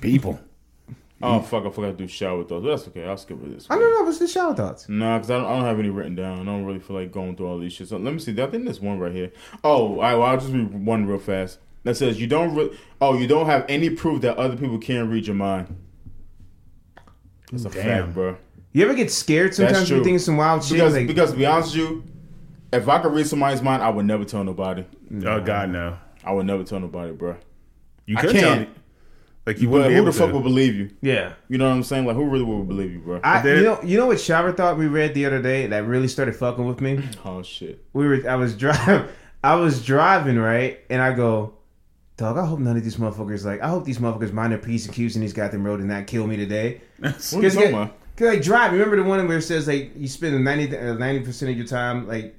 People. Oh fuck! I forgot to do shower thoughts. But that's okay. I'll skip it this. I don't know. What's the shower thoughts? Nah, because I don't, I don't have any written down. I don't really feel like going through all these shit. So let me see. I think there's one right here. Oh, all right. Well, I'll just read one real fast. That says you don't. Re- oh, you don't have any proof that other people can't read your mind. That's a Damn. fact, bro. You ever get scared sometimes? You true. think some wild shit. Because like, because to be honest with you, if I could read somebody's mind, I would never tell nobody. Oh God, no. I would never tell nobody, bro. You I could tell can't. me. Like you wouldn't be who able the fuck would believe you? yeah. You know what I'm saying? Like who really would believe you, bro? I, then- you know, you know what shower thought we read the other day that really started fucking with me. oh shit. We were, I was driving, I was driving right, and I go, dog. I hope none of these motherfuckers like. I hope these motherfuckers mind their p's and q's in these goddamn road and not kill me today. What are you Cause, talking about? Cause like drive. Remember the one where it says like you spend uh, 90 percent of your time like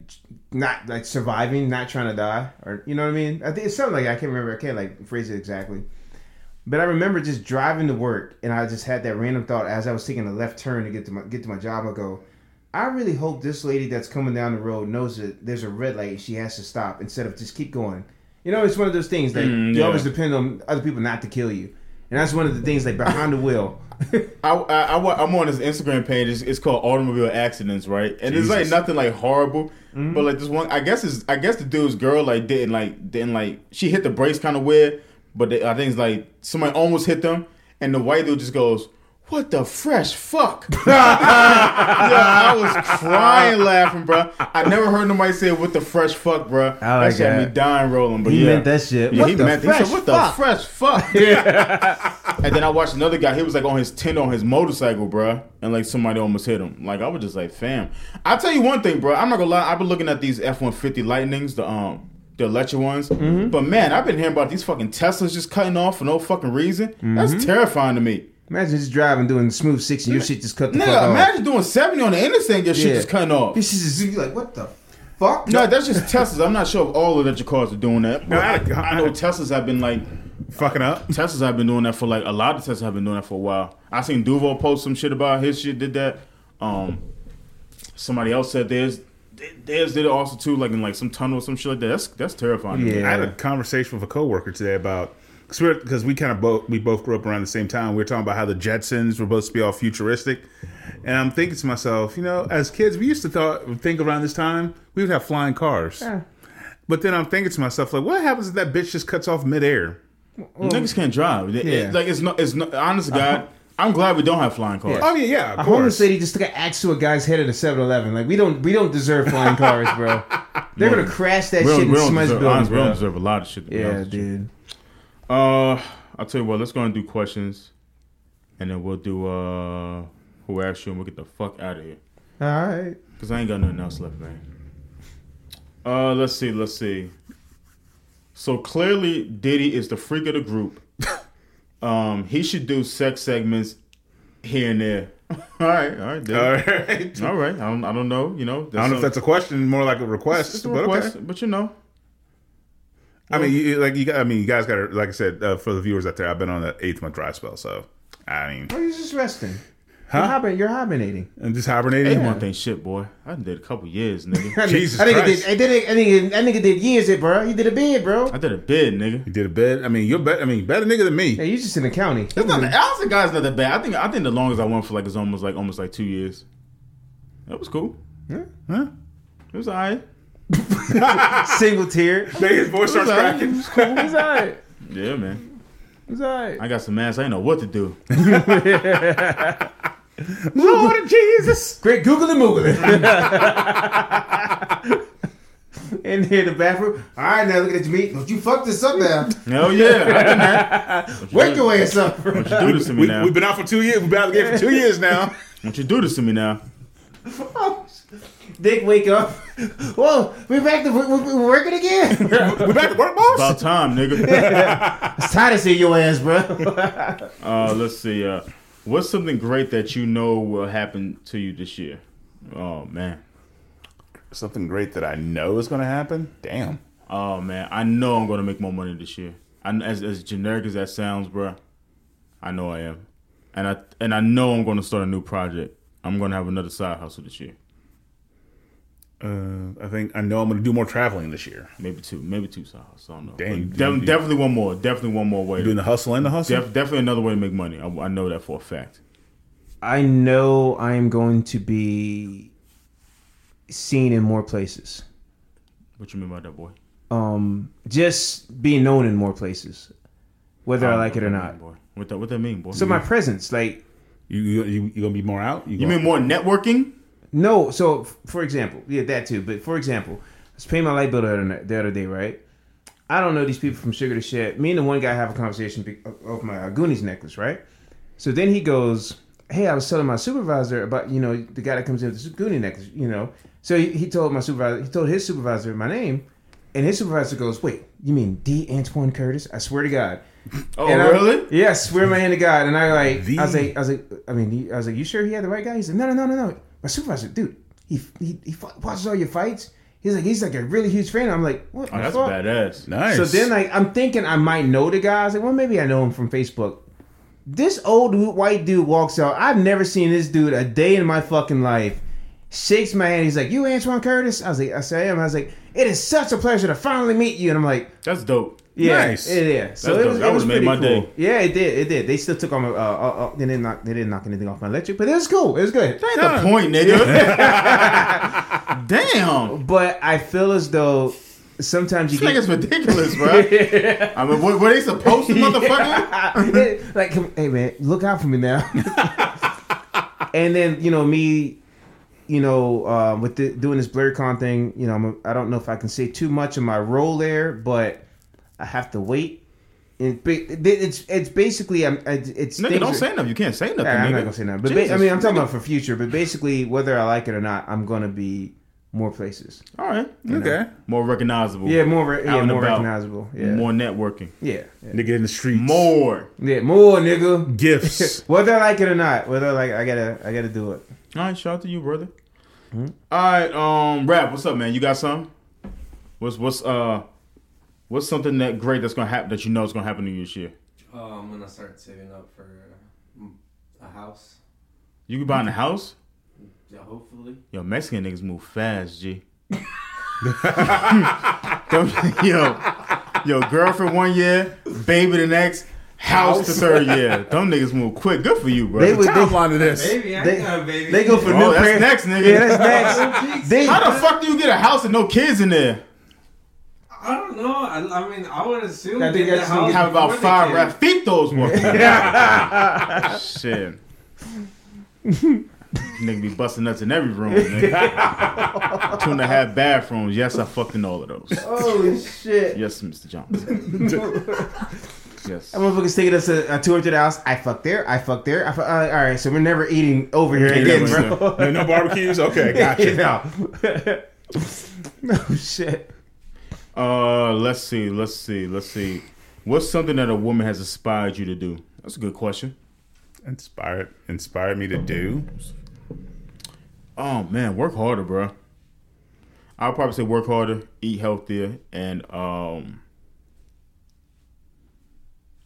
not like surviving, not trying to die, or you know what I mean? I think it's something like I can't remember. I can't like phrase it exactly. But I remember just driving to work, and I just had that random thought as I was taking a left turn to get to my get to my job. I go, I really hope this lady that's coming down the road knows that there's a red light. and She has to stop instead of just keep going. You know, it's one of those things that Mm, you always depend on other people not to kill you, and that's one of the things like behind the wheel. I, I, I I'm on his Instagram page. It's, it's called Automobile Accidents, right? And it's like nothing like horrible, Mm-hmm. but like this one. I guess is I guess the dude's girl like didn't like didn't like she hit the brakes kind of weird, but they, I think it's like somebody almost hit them, and the white dude just goes. What the fresh fuck? yeah, I was crying laughing, bro. I never heard nobody say what the fresh fuck, bro. I like that shit had me dying rolling. But He yeah. meant that shit. Yeah, What he the meant he fresh said, what fuck?" the fresh fuck? Yeah. and then I watched another guy. He was like on his tent on his motorcycle, bro, and like somebody almost hit him. Like I was just like, fam. I'll tell you one thing, bro. I'm not gonna lie. I've been looking at these F one fifty Lightnings, the um. The electric ones, Mm-hmm. but man, I've been hearing about these fucking Teslas just cutting off for no fucking reason. Mm-hmm. That's terrifying to me. Imagine just driving doing smooth six and your shit just cut the fuck Nigga, off. imagine doing seventy on the interstate, and your shit Yeah. just cutting off. This is you like what the fuck? No, that's just Teslas. I'm not sure if all the electric cars are doing that. But I- I, I know Teslas have been like Fucking up. Teslas have been doing that for like a lot of Teslas have been doing that for a while. I seen Duval post some shit about his shit did that. Um, somebody else said theirs theirs did it also too, like in like some tunnel some shit like that. That's that's terrifying. Yeah. I had a conversation with a coworker today about because we kind of both we both grew up around the same time. We were talking about how the Jetsons were supposed to be all futuristic, and I'm thinking to myself, you know, as kids, we used to thought think around this time we would have flying cars. But then I'm thinking to myself, like, what happens if that bitch just cuts off midair? Niggas can't drive. It- like it's not. It's not. Honest to uh-huh. God, I'm glad we don't have flying cars. Oh yeah, yeah, A of homeless lady just took an axe to a guy's head at a 7-Eleven. Like we don't we don't deserve flying cars, bro. They're gonna crash that We shit don't, in we don't somebody's deserve, building, honestly, we don't deserve a lot of shit. To Yeah, honest with dude. Uh, I'll tell you what. Let's go and do questions, and then we'll do uh, who asked you, and we'll get the fuck out of here. All right. Cause I ain't got nothing else left, man. Uh, let's see, let's see. So clearly, Diddy is the freak of the group. Um, he should do sex segments here and there. all right, all right, Diddy. All right. all right. I don't, I don't know. You know, I don't know if that's a question, more like a request, it's a but request, okay. but you know, I mean, you, like you, got, I mean, you guys got to, like I said, uh, for the viewers out there, I've been on an eighth month dry spell, so I mean, Oh, you're just resting. Huh? You're, hibern- you're hibernating. I'm just hibernating. ain't one thing shit, boy. I done did a couple years, nigga. Jesus I think it Christ. did. I did. I think it- I think it did years, it, bro. You did a bid, bro. I did a bid, nigga. You did a bed. I mean, you're better. I mean, better nigga than me. Yeah, you just in the county. It's not, honestly, guys, not that bad. I think I think the longest I went for like is almost like almost like two years. That was cool. Yeah. Huh? It was alright. Single tier. His voice starts cracking. It was cool. It's alright. Yeah, man. It's alright. I got some ass. I didn't know what to do. Lord of Jesus. Great Google and Moogle it. In here, the bathroom. All right, now look at you, meat. Don't you fuck this up now? Hell yeah. I done that. Wake your ass up. Don't you do this to me We, now. we've been out for two years. We've been out of the game for two years now. Don't you do this to me now. Dick, wake up. Whoa, we're back to we're, we're working again. We're back to work, boss. About time, nigga. it's time to see your ass, bro. Uh, let's see. Uh, what's something great that you know will happen to you this year? Oh man. Something great that I know is going to happen. Damn. Oh man. I know I'm gonna make more money this year. I, as as generic as that sounds, bro. I know I am, and I and I know I'm gonna start a new project. I'm gonna have another side hustle this year. Uh, I think I know I'm going to do more traveling this year. Maybe two, maybe two songs. I don't know. Dang, de- dude. definitely one more. Definitely one more way. Doing the hustle and the hustle. Def- definitely another way to make money. I, I know that for a fact. I know I am going to be seen in more places. What you mean by that, boy? Um, just being known in more places, whether I like it or not. boy. What that? What that mean, boy? So my presence, like You you you, you gonna be more out? you mean more networking? No, so f- for example, yeah, that too. But for example, I was paying my light bill the other, the other day, right? I don't know these people from Sugar to Shit. Me and the one guy have a conversation of my uh, Goonies necklace, right? So then he goes, "Hey, I was telling my supervisor about you know the guy that comes in with the Goonie necklace, you know." So he, he told my supervisor, he told his supervisor my name, and his supervisor goes, "Wait, you mean D. Antoine Curtis?" I swear to God. Oh, And I- really? yeah, I swear my hand to God. And I like, The- I was like, I was like, I mean, I was like, you sure he had the right guy? He said, no, no, no, no, no. My supervisor, dude, he he, he watches all your fights. He's like, he's like a really huge fan. I'm like, what? Oh, that's fuck? badass. nice? So then, like, I'm thinking I might know the guy. I was like, well, maybe I know him from Facebook. This old white dude walks out. I've never seen this dude a day in my fucking life. Shakes my hand. He's like, "You Antoine Curtis?" I was like, "I say I am." I was like, "It is such a pleasure to finally meet you." And I'm like, That's dope. Yeah, Nice. yeah, yeah. So That's it was, dope. That it was made my cool. day. Yeah, it did. It did. They still took on. Uh, uh, uh, they didn't knock. They didn't knock anything off my electric, but it was cool. It was good. Ain't the point, nigga. Damn. But I feel as though sometimes you This get nigga's ridiculous, bro. I mean, what, were they supposed to, motherfucker? like, hey man, look out for me now. and then you know me, you know, uh, with the, doing this Blerdcon thing, you know, I'm a, I don't know if I can say too much of my role there, but I have to wait. It, it's it's basically I'm it's Nigga, don't are- say nothing. You can't say nothing, Yeah, I'm not gonna say nothing. but ba- I mean, I'm talking nigga. about for future. But basically, whether I like it or not, I'm gonna be more places. All right. okay. More recognizable. Yeah, more re- Out yeah, and more about. recognizable. Yeah, More networking. yeah, yeah, Nigga in the streets. More. yeah, more nigga. gifts. Whether I like it or not, whether I like, I gotta, I gotta do it. All right, shout out to you, brother. Hmm? All right, um, Raph. What's up, man? You got some? What's what's uh, what's something that great that's gonna happen that you know is gonna happen to you this year? Oh, I'm gonna start saving up for mm, a house. You can buy in a house. Yeah, hopefully. Yo, Mexican niggas move fast, G. Them- yo, yo, girlfriend one year, baby the next, house, the third year. Them niggas move quick. Good for you, bro. They would- Timeline to this. Baby, I They- got a baby. They go for Oh, new that's parents. next, nigga. Yeah, that's next. they, How the fuck do you get a house with no kids in there? I don't know. I, I mean, I would assume I think get the house gonna Have about five kid. Rafitos working. Shit. Nigga be busting nuts in every room. Nigga. Two and a half bathrooms. Yes, I fucked in all of those. Holy shit! Yes, Mr. Johnson. Yes. That motherfucker's taking us a, a tour to the house. I fucked there. I fucked there. I fuck, uh, all right, so we're never eating over here again, bro. No, no barbecues. Okay, gotcha. no. no shit. Uh, let's see. Let's see. Let's see. What's something that a woman has inspired you to do? That's a good question. Inspired, inspired me to do. Oh man, work harder, bro. I'll probably say work harder, eat healthier, and um.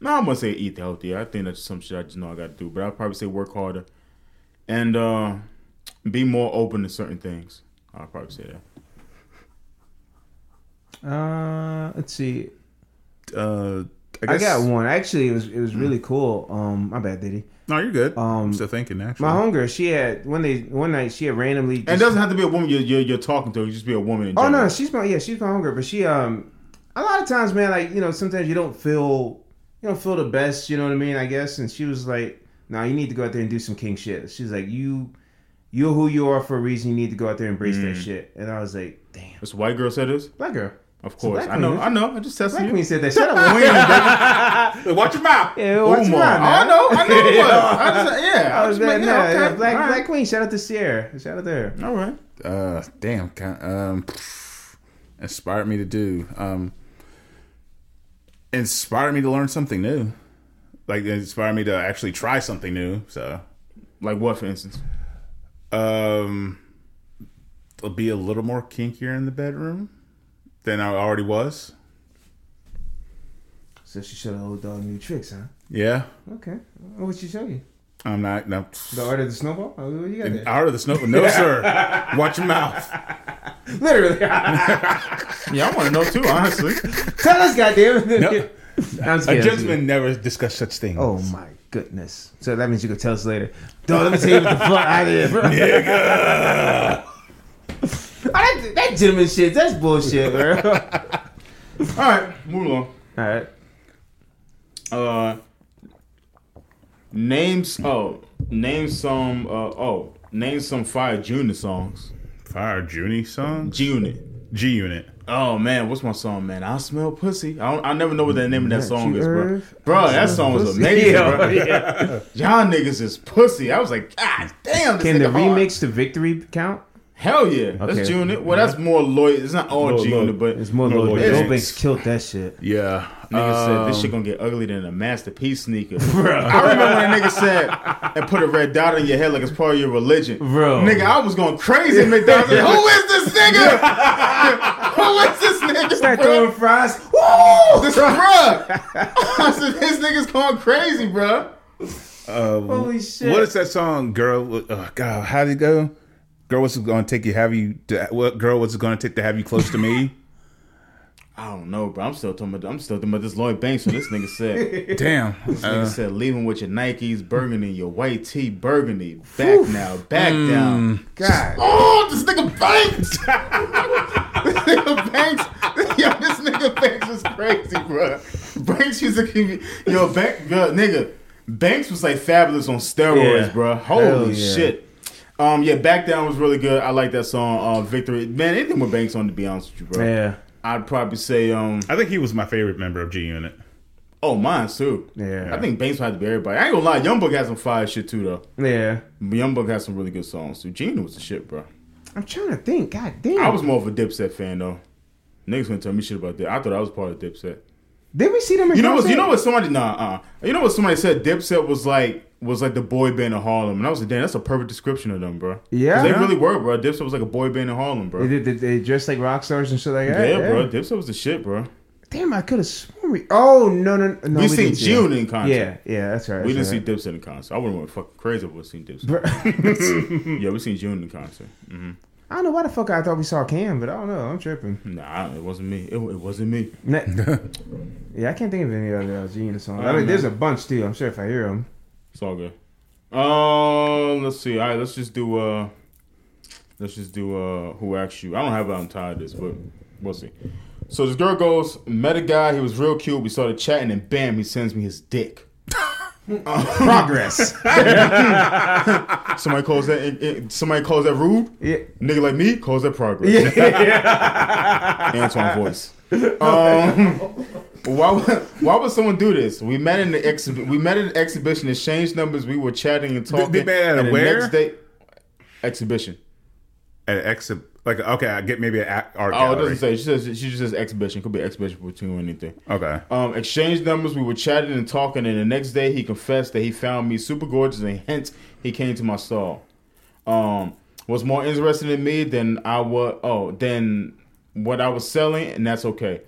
No, I'm gonna say eat healthier. I think that's some shit I just know I gotta do. But I'll probably say work harder, and uh, be more open to certain things. I'll probably say that. Uh, let's see. Uh, I, I, got one. Actually, it was it was really cool. Um, my bad, Diddy. No, you're good. Um, I'm still thinking. Actually, My homegirl, she had one day, one night, she had randomly. And it doesn't have to be a woman you're, you're, you're talking to. Can just be a woman in Oh no, she's my yeah, she's my homegirl, but she um a lot of times, man, like you know, sometimes you don't feel you don't feel the best, you know what I mean? I guess, and she was like, "No, you need to go out there and do some king shit." She's like, "You, you're who you are for a reason. You need to go out there and embrace that shit." And I was like, "Damn, This white girl said this. black girl." Of course, black I know. queen. I know. I just testing Black you. queen said that. Shut up, Queen. watch your mouth. yeah, what's Umar. wrong, I man? know. I know. I just, yeah. I I was just like, no, yeah, yeah, black All right. black queen. Shout out to Sierra. Shout out there. All right. Uh, damn. ca- Um, inspired me to do. Um, inspired me to learn something new. Like it inspired me to actually try something new. So, Like what, for instance? um, be a little more kinkier in the bedroom than I already was. So she showed the old dog new tricks, huh? Yeah. Okay. What would she show you? I'm not. No. The art of the snowball. Oh, what you got there? Art of the snow. No, sir. Watch your mouth. Literally. Yeah, I want to know too, honestly. Tell us, goddamn. No. I'm just A gentleman never discussed such things. Oh my goodness. So that means you could tell us later. Dog, let me tell you what the fuck I did, bro. Oh, that, that gentleman shit, that's bullshit, bro. All right, move along. All right. Uh, names. Oh, name some. Uh, oh, name some fire Junior songs. Fire Junie song. G Unit. G Unit. Oh man, what's my song, man? I smell pussy. I don't, I never know what the name of that That song is, bro. Bro, that song was amazing, Yeah, bro. yeah. Y'all niggas is pussy. I was like, God damn, this Can the nigga hard. remix to Victory count? Hell yeah, that's Okay. G Unit. Well, that's more loyal. It's not all Lil- G Lil- but It's more No, Lil Lil Lil Banks. Banks killed that shit. Yeah. Nigga said this Um, shit gonna get uglier than a masterpiece sneaker. Bro. I remember when a nigga said and put a red dot on your head like it's part of your religion. Bro. Nigga, I was going crazy McDonald's. Like, Who is this nigga? Who is this nigga? Start bro? throwing fries. Woo! This bruh. I said, this nigga's going crazy, bro. uh, Holy shit. What is that song, girl? Oh, God, how did it go? Girl, what's it going to take you? Have you? To, what girl? What's it going to take to have you close to me? I don't know, bro. I'm still talking about I'm still talking about this Lloyd Banks. So this nigga said Damn. This nigga Uh, said leaving with your Nikes burgundy, your white tee burgundy. Back now, back Mm. down. God. Oh, this nigga Banks! this nigga Banks, yo, this nigga Banks was crazy, bro. Banks used to yo, Bank, yo, nigga, Banks was like Fabolous on steroids, Yeah. bro. Holy yeah. shit. Um, yeah, back down was really good. I like that song, uh, Victory. Man, anything with Banks on, to be honest with you, bro. Yeah. I'd probably say, um, I think he was my favorite member of G Unit. oh, mine too. Yeah. I think Banks had to be everybody. I ain't gonna lie, Young Buck has some fire shit too, though. Yeah. But Young Buck has some really good songs too. Gina was the shit, bro. I'm trying to think. God damn. I was more of a Dipset fan though. Niggas gonna tell me shit about that. I thought I was part of Dipset. Did we see them in You know what? concert? You know what? Somebody nah. Uh, you know what? Somebody said Dipset was like was like the boy band in Harlem, and I was like, damn, that's a perfect description of them, bro. Yeah? they really were, bro. Dipset was like a boy band in Harlem, bro. They, they, they dressed like rock stars and shit like that. yeah, that. bro. Dipset was the shit, bro. Damn, I could have sworn we. Oh no no no! we, seen didn't June in concert. Yeah, yeah, that's right. we didn't that's see. Dipset in concert. I wouldn't went fucking crazy if we seen Dipset. Yeah, we seen June in concert. Mm-hmm. I don't know why the fuck I thought we saw Cam, but I don't know. I'm tripping. Nah, it wasn't me. It, it wasn't me. Yeah, I can't think of any other uh, Gina songs. I mean, there's a bunch too. I'm sure if I hear them. It's all good. Uh, let's see. All right, let's just do. Uh, let's just do. Uh, who asked you? I don't have it on tired this, but we'll see. So this girl goes, met a guy. He was real cute. We started chatting, and bam, he sends me his dick. Progress. Somebody calls that. it- it- somebody calls that rude. yeah. Nigga like me calls that progress. Yeah. Antoine voice. Um, why would why would someone do this? We met in the exhi- we met at an exhibition, exchanged numbers. We were chatting and talking. they met at a and the where? Next day, exhibition. At exhib, like okay, I get maybe an art gallery. Oh, it doesn't say. She says she just says exhibition. Could be exhibition between or anything. Okay. Um, exchanged numbers. We were chatting and talking, and the next day he confessed that he found me super gorgeous, and hence he came to my stall. Um, was more interested in me than I was. Oh, than what I was selling, and that's okay.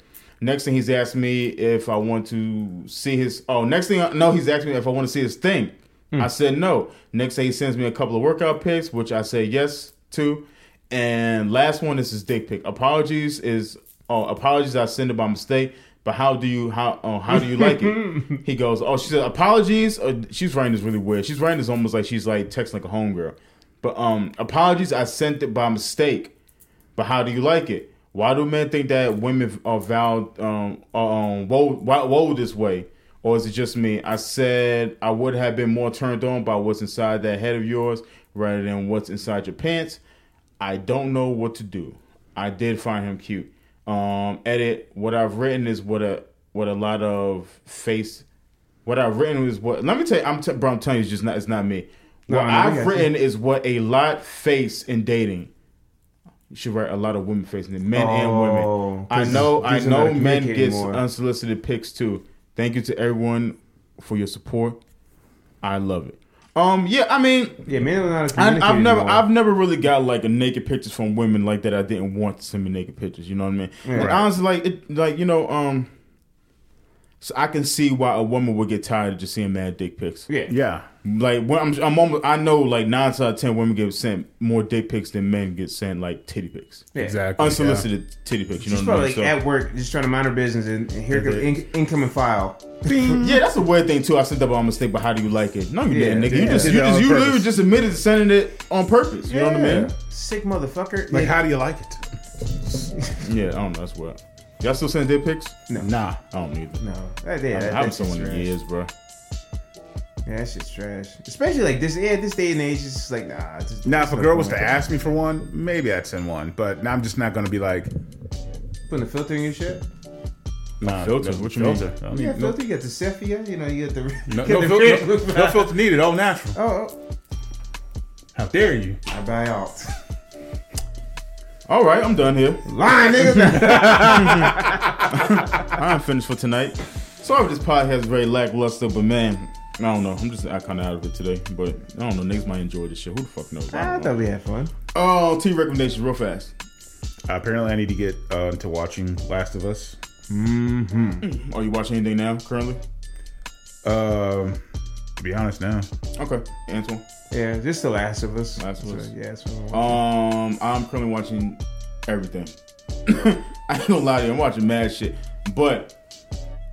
Next thing he's asked me if I want to see his. Oh, next thing I- no, he's asked me if I want to see his thing. I said no. Next day he sends me a couple of workout pics, which I said yes to. And last one is his dick pic. Apologies is oh apologies I sent it by mistake. But how do you how oh, how do you like it? he goes oh she said apologies. Uh, she's writing this really weird. She's writing this almost like she's like texting like a homegirl. But um apologies I sent it by mistake. But how do you like it? Why do men think that women are vowed um are, um why- woe this way? Or is it just me? I said I would have been more turned on by what's inside that head of yours rather than what's inside your pants. I don't know what to do. I did find him cute. Um, edit. What I've written is what a what a lot of face. What I've written is what. Let me tell you. I'm t- bro. I'm telling you, it's just not. It's not me. What no, I've you. written is what a lot face in dating. You should write a lot of women facing it, men and Oh, women. I know. I dudes are not know. Men communicating get unsolicited pics too. Thank you to everyone for your support. I love it. Um. Yeah. I mean. Yeah, men are not I, I've never, anymore. I've never really got like a naked pictures from women like that. I didn't want to send me naked pictures. You know what I mean? Like, Right. honestly, like, it, like you know, um, so I can see why a woman would get tired of just seeing mad dick pics. Yeah. Yeah. Like when I'm, I'm almost, I know like nine out of ten women get sent more dick pics than men get sent like titty pics, Yeah. Exactly. unsolicited titty pics. You know She's what I probably mean? like at work, just trying to mind her business, and, and here comes they- in, incoming file. yeah, that's a weird thing too. I sent that by mistake, but how do you like it? No, you Yeah, didn't, nigga. You just, you just, you literally just admitted to sending it on purpose. You know what I mean? Sick motherfucker. Like, Yeah. how do you like it? Yeah, I don't know. That's what. Y'all still sending dick pics? No. Nah. I don't either. No, that, I yeah, that, haven't that seen shit's one in years, bro. Yeah, that shit's trash. Especially like this, yeah, this day and age, it's just like nah. It's just, Now, if a girl was to ask me for one, maybe I'd send one. But now I'm just not going to be like, putting a filter in your shit. nah, filter? no What you mean? filter. I don't You got no, filter, you got the sepia, you know, you got the no, you no, the fil- Facebook no- no filter needed. All natural. Oh, oh, How dare you? I buy out. All right, I'm done here. Lying nigga. I'm finished for tonight. Sorry if this podcast is very lackluster, but man, I don't know. I'm just kind of out of it today. But I don't know. Niggas might enjoy this shit. Who the fuck knows? I I thought know. we had fun. Oh, T recommendations real fast. Uh, apparently, I need to get uh, into watching Last of Us. Are you watching anything now currently? Um, to be honest, now. Okay, Antoine. Yeah, just The Last of Us. Last of So, Us. yeah, I'm. Um, I'm currently watching everything. I ain't gonna lie to you, I'm watching mad shit. But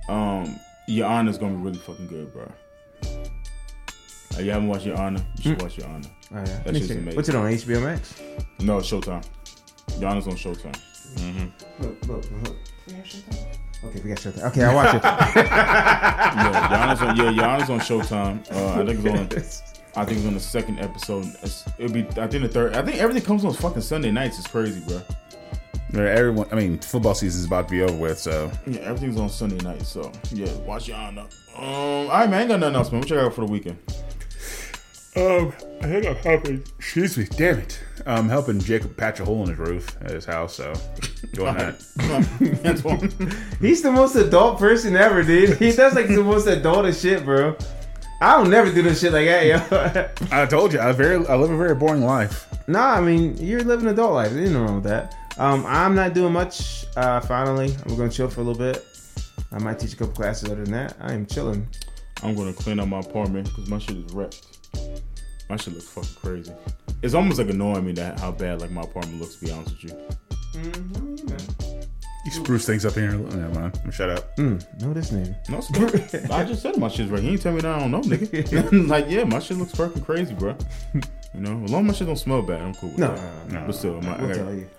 um, Your Honor's gonna be really fucking good, bro. Uh, you haven't watched Your Honor? You should watch Your Honor. Oh, yeah. That shit's amazing. What's it on HBO Max? No, it's Showtime. Your Honor's on Showtime. Look, look, look. We have Showtime? Okay, we got Showtime. Okay, I'll watch it. Yeah, Your Honor's on, yeah, Your Honor's on Showtime. Uh, I think it's on. I think it's on the second episode. It's, it'll be. I think the third. I think everything comes on fucking Sunday nights. It's crazy, bro. Everyone, I mean, football season is about to be over with, so Yeah, everything's on Sunday night. So yeah, watch Your Honor. Um, all right, man. I ain't got nothing else, man. What you got for the weekend? Um, I think I'm helping. Excuse me, damn it. I'm helping Jacob patch a hole in his roof at his house, so doing that. Antoine. He's the most adult person ever, dude. He does like the most adult as shit, bro. I don't never do this shit like that, yo. I told you, I very, I live a very boring life. nah, I mean, you're living adult life. There's nothing wrong with that. Um, I'm not doing much. Uh, finally, I'm gonna chill for a little bit. I might teach a couple classes. Other than that, I am chilling. I'm gonna clean up my apartment because my shit is wrecked. My shit looks fucking crazy. It's almost like annoying me that how bad like my apartment looks. To be honest with you. You spruce things up in here. Never mind. Shut up. Mm, no, this nigga. No, it's. I just said my shit's wrecked. You ain't tell me that I don't know, nigga. like yeah, my shit looks fucking crazy, bro. You know, as long as my shit don't smell bad, I'm cool with that. No, that. no, But still, I'm, I, We'll gotta, tell you.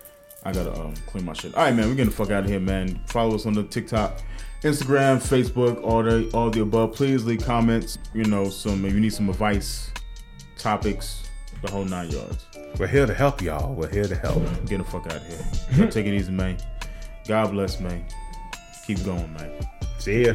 I gotta um, clean my shit. All right, man, we're getting the fuck out of here, man. Follow us on the TikTok, Instagram, Facebook, all the all the above. Please leave comments. You know, some if you need some advice, topics, the whole nine yards. We're here to help y'all. We're here to help. Get the fuck out of here. Take it easy, man. God bless, man. Keep going, man. See ya.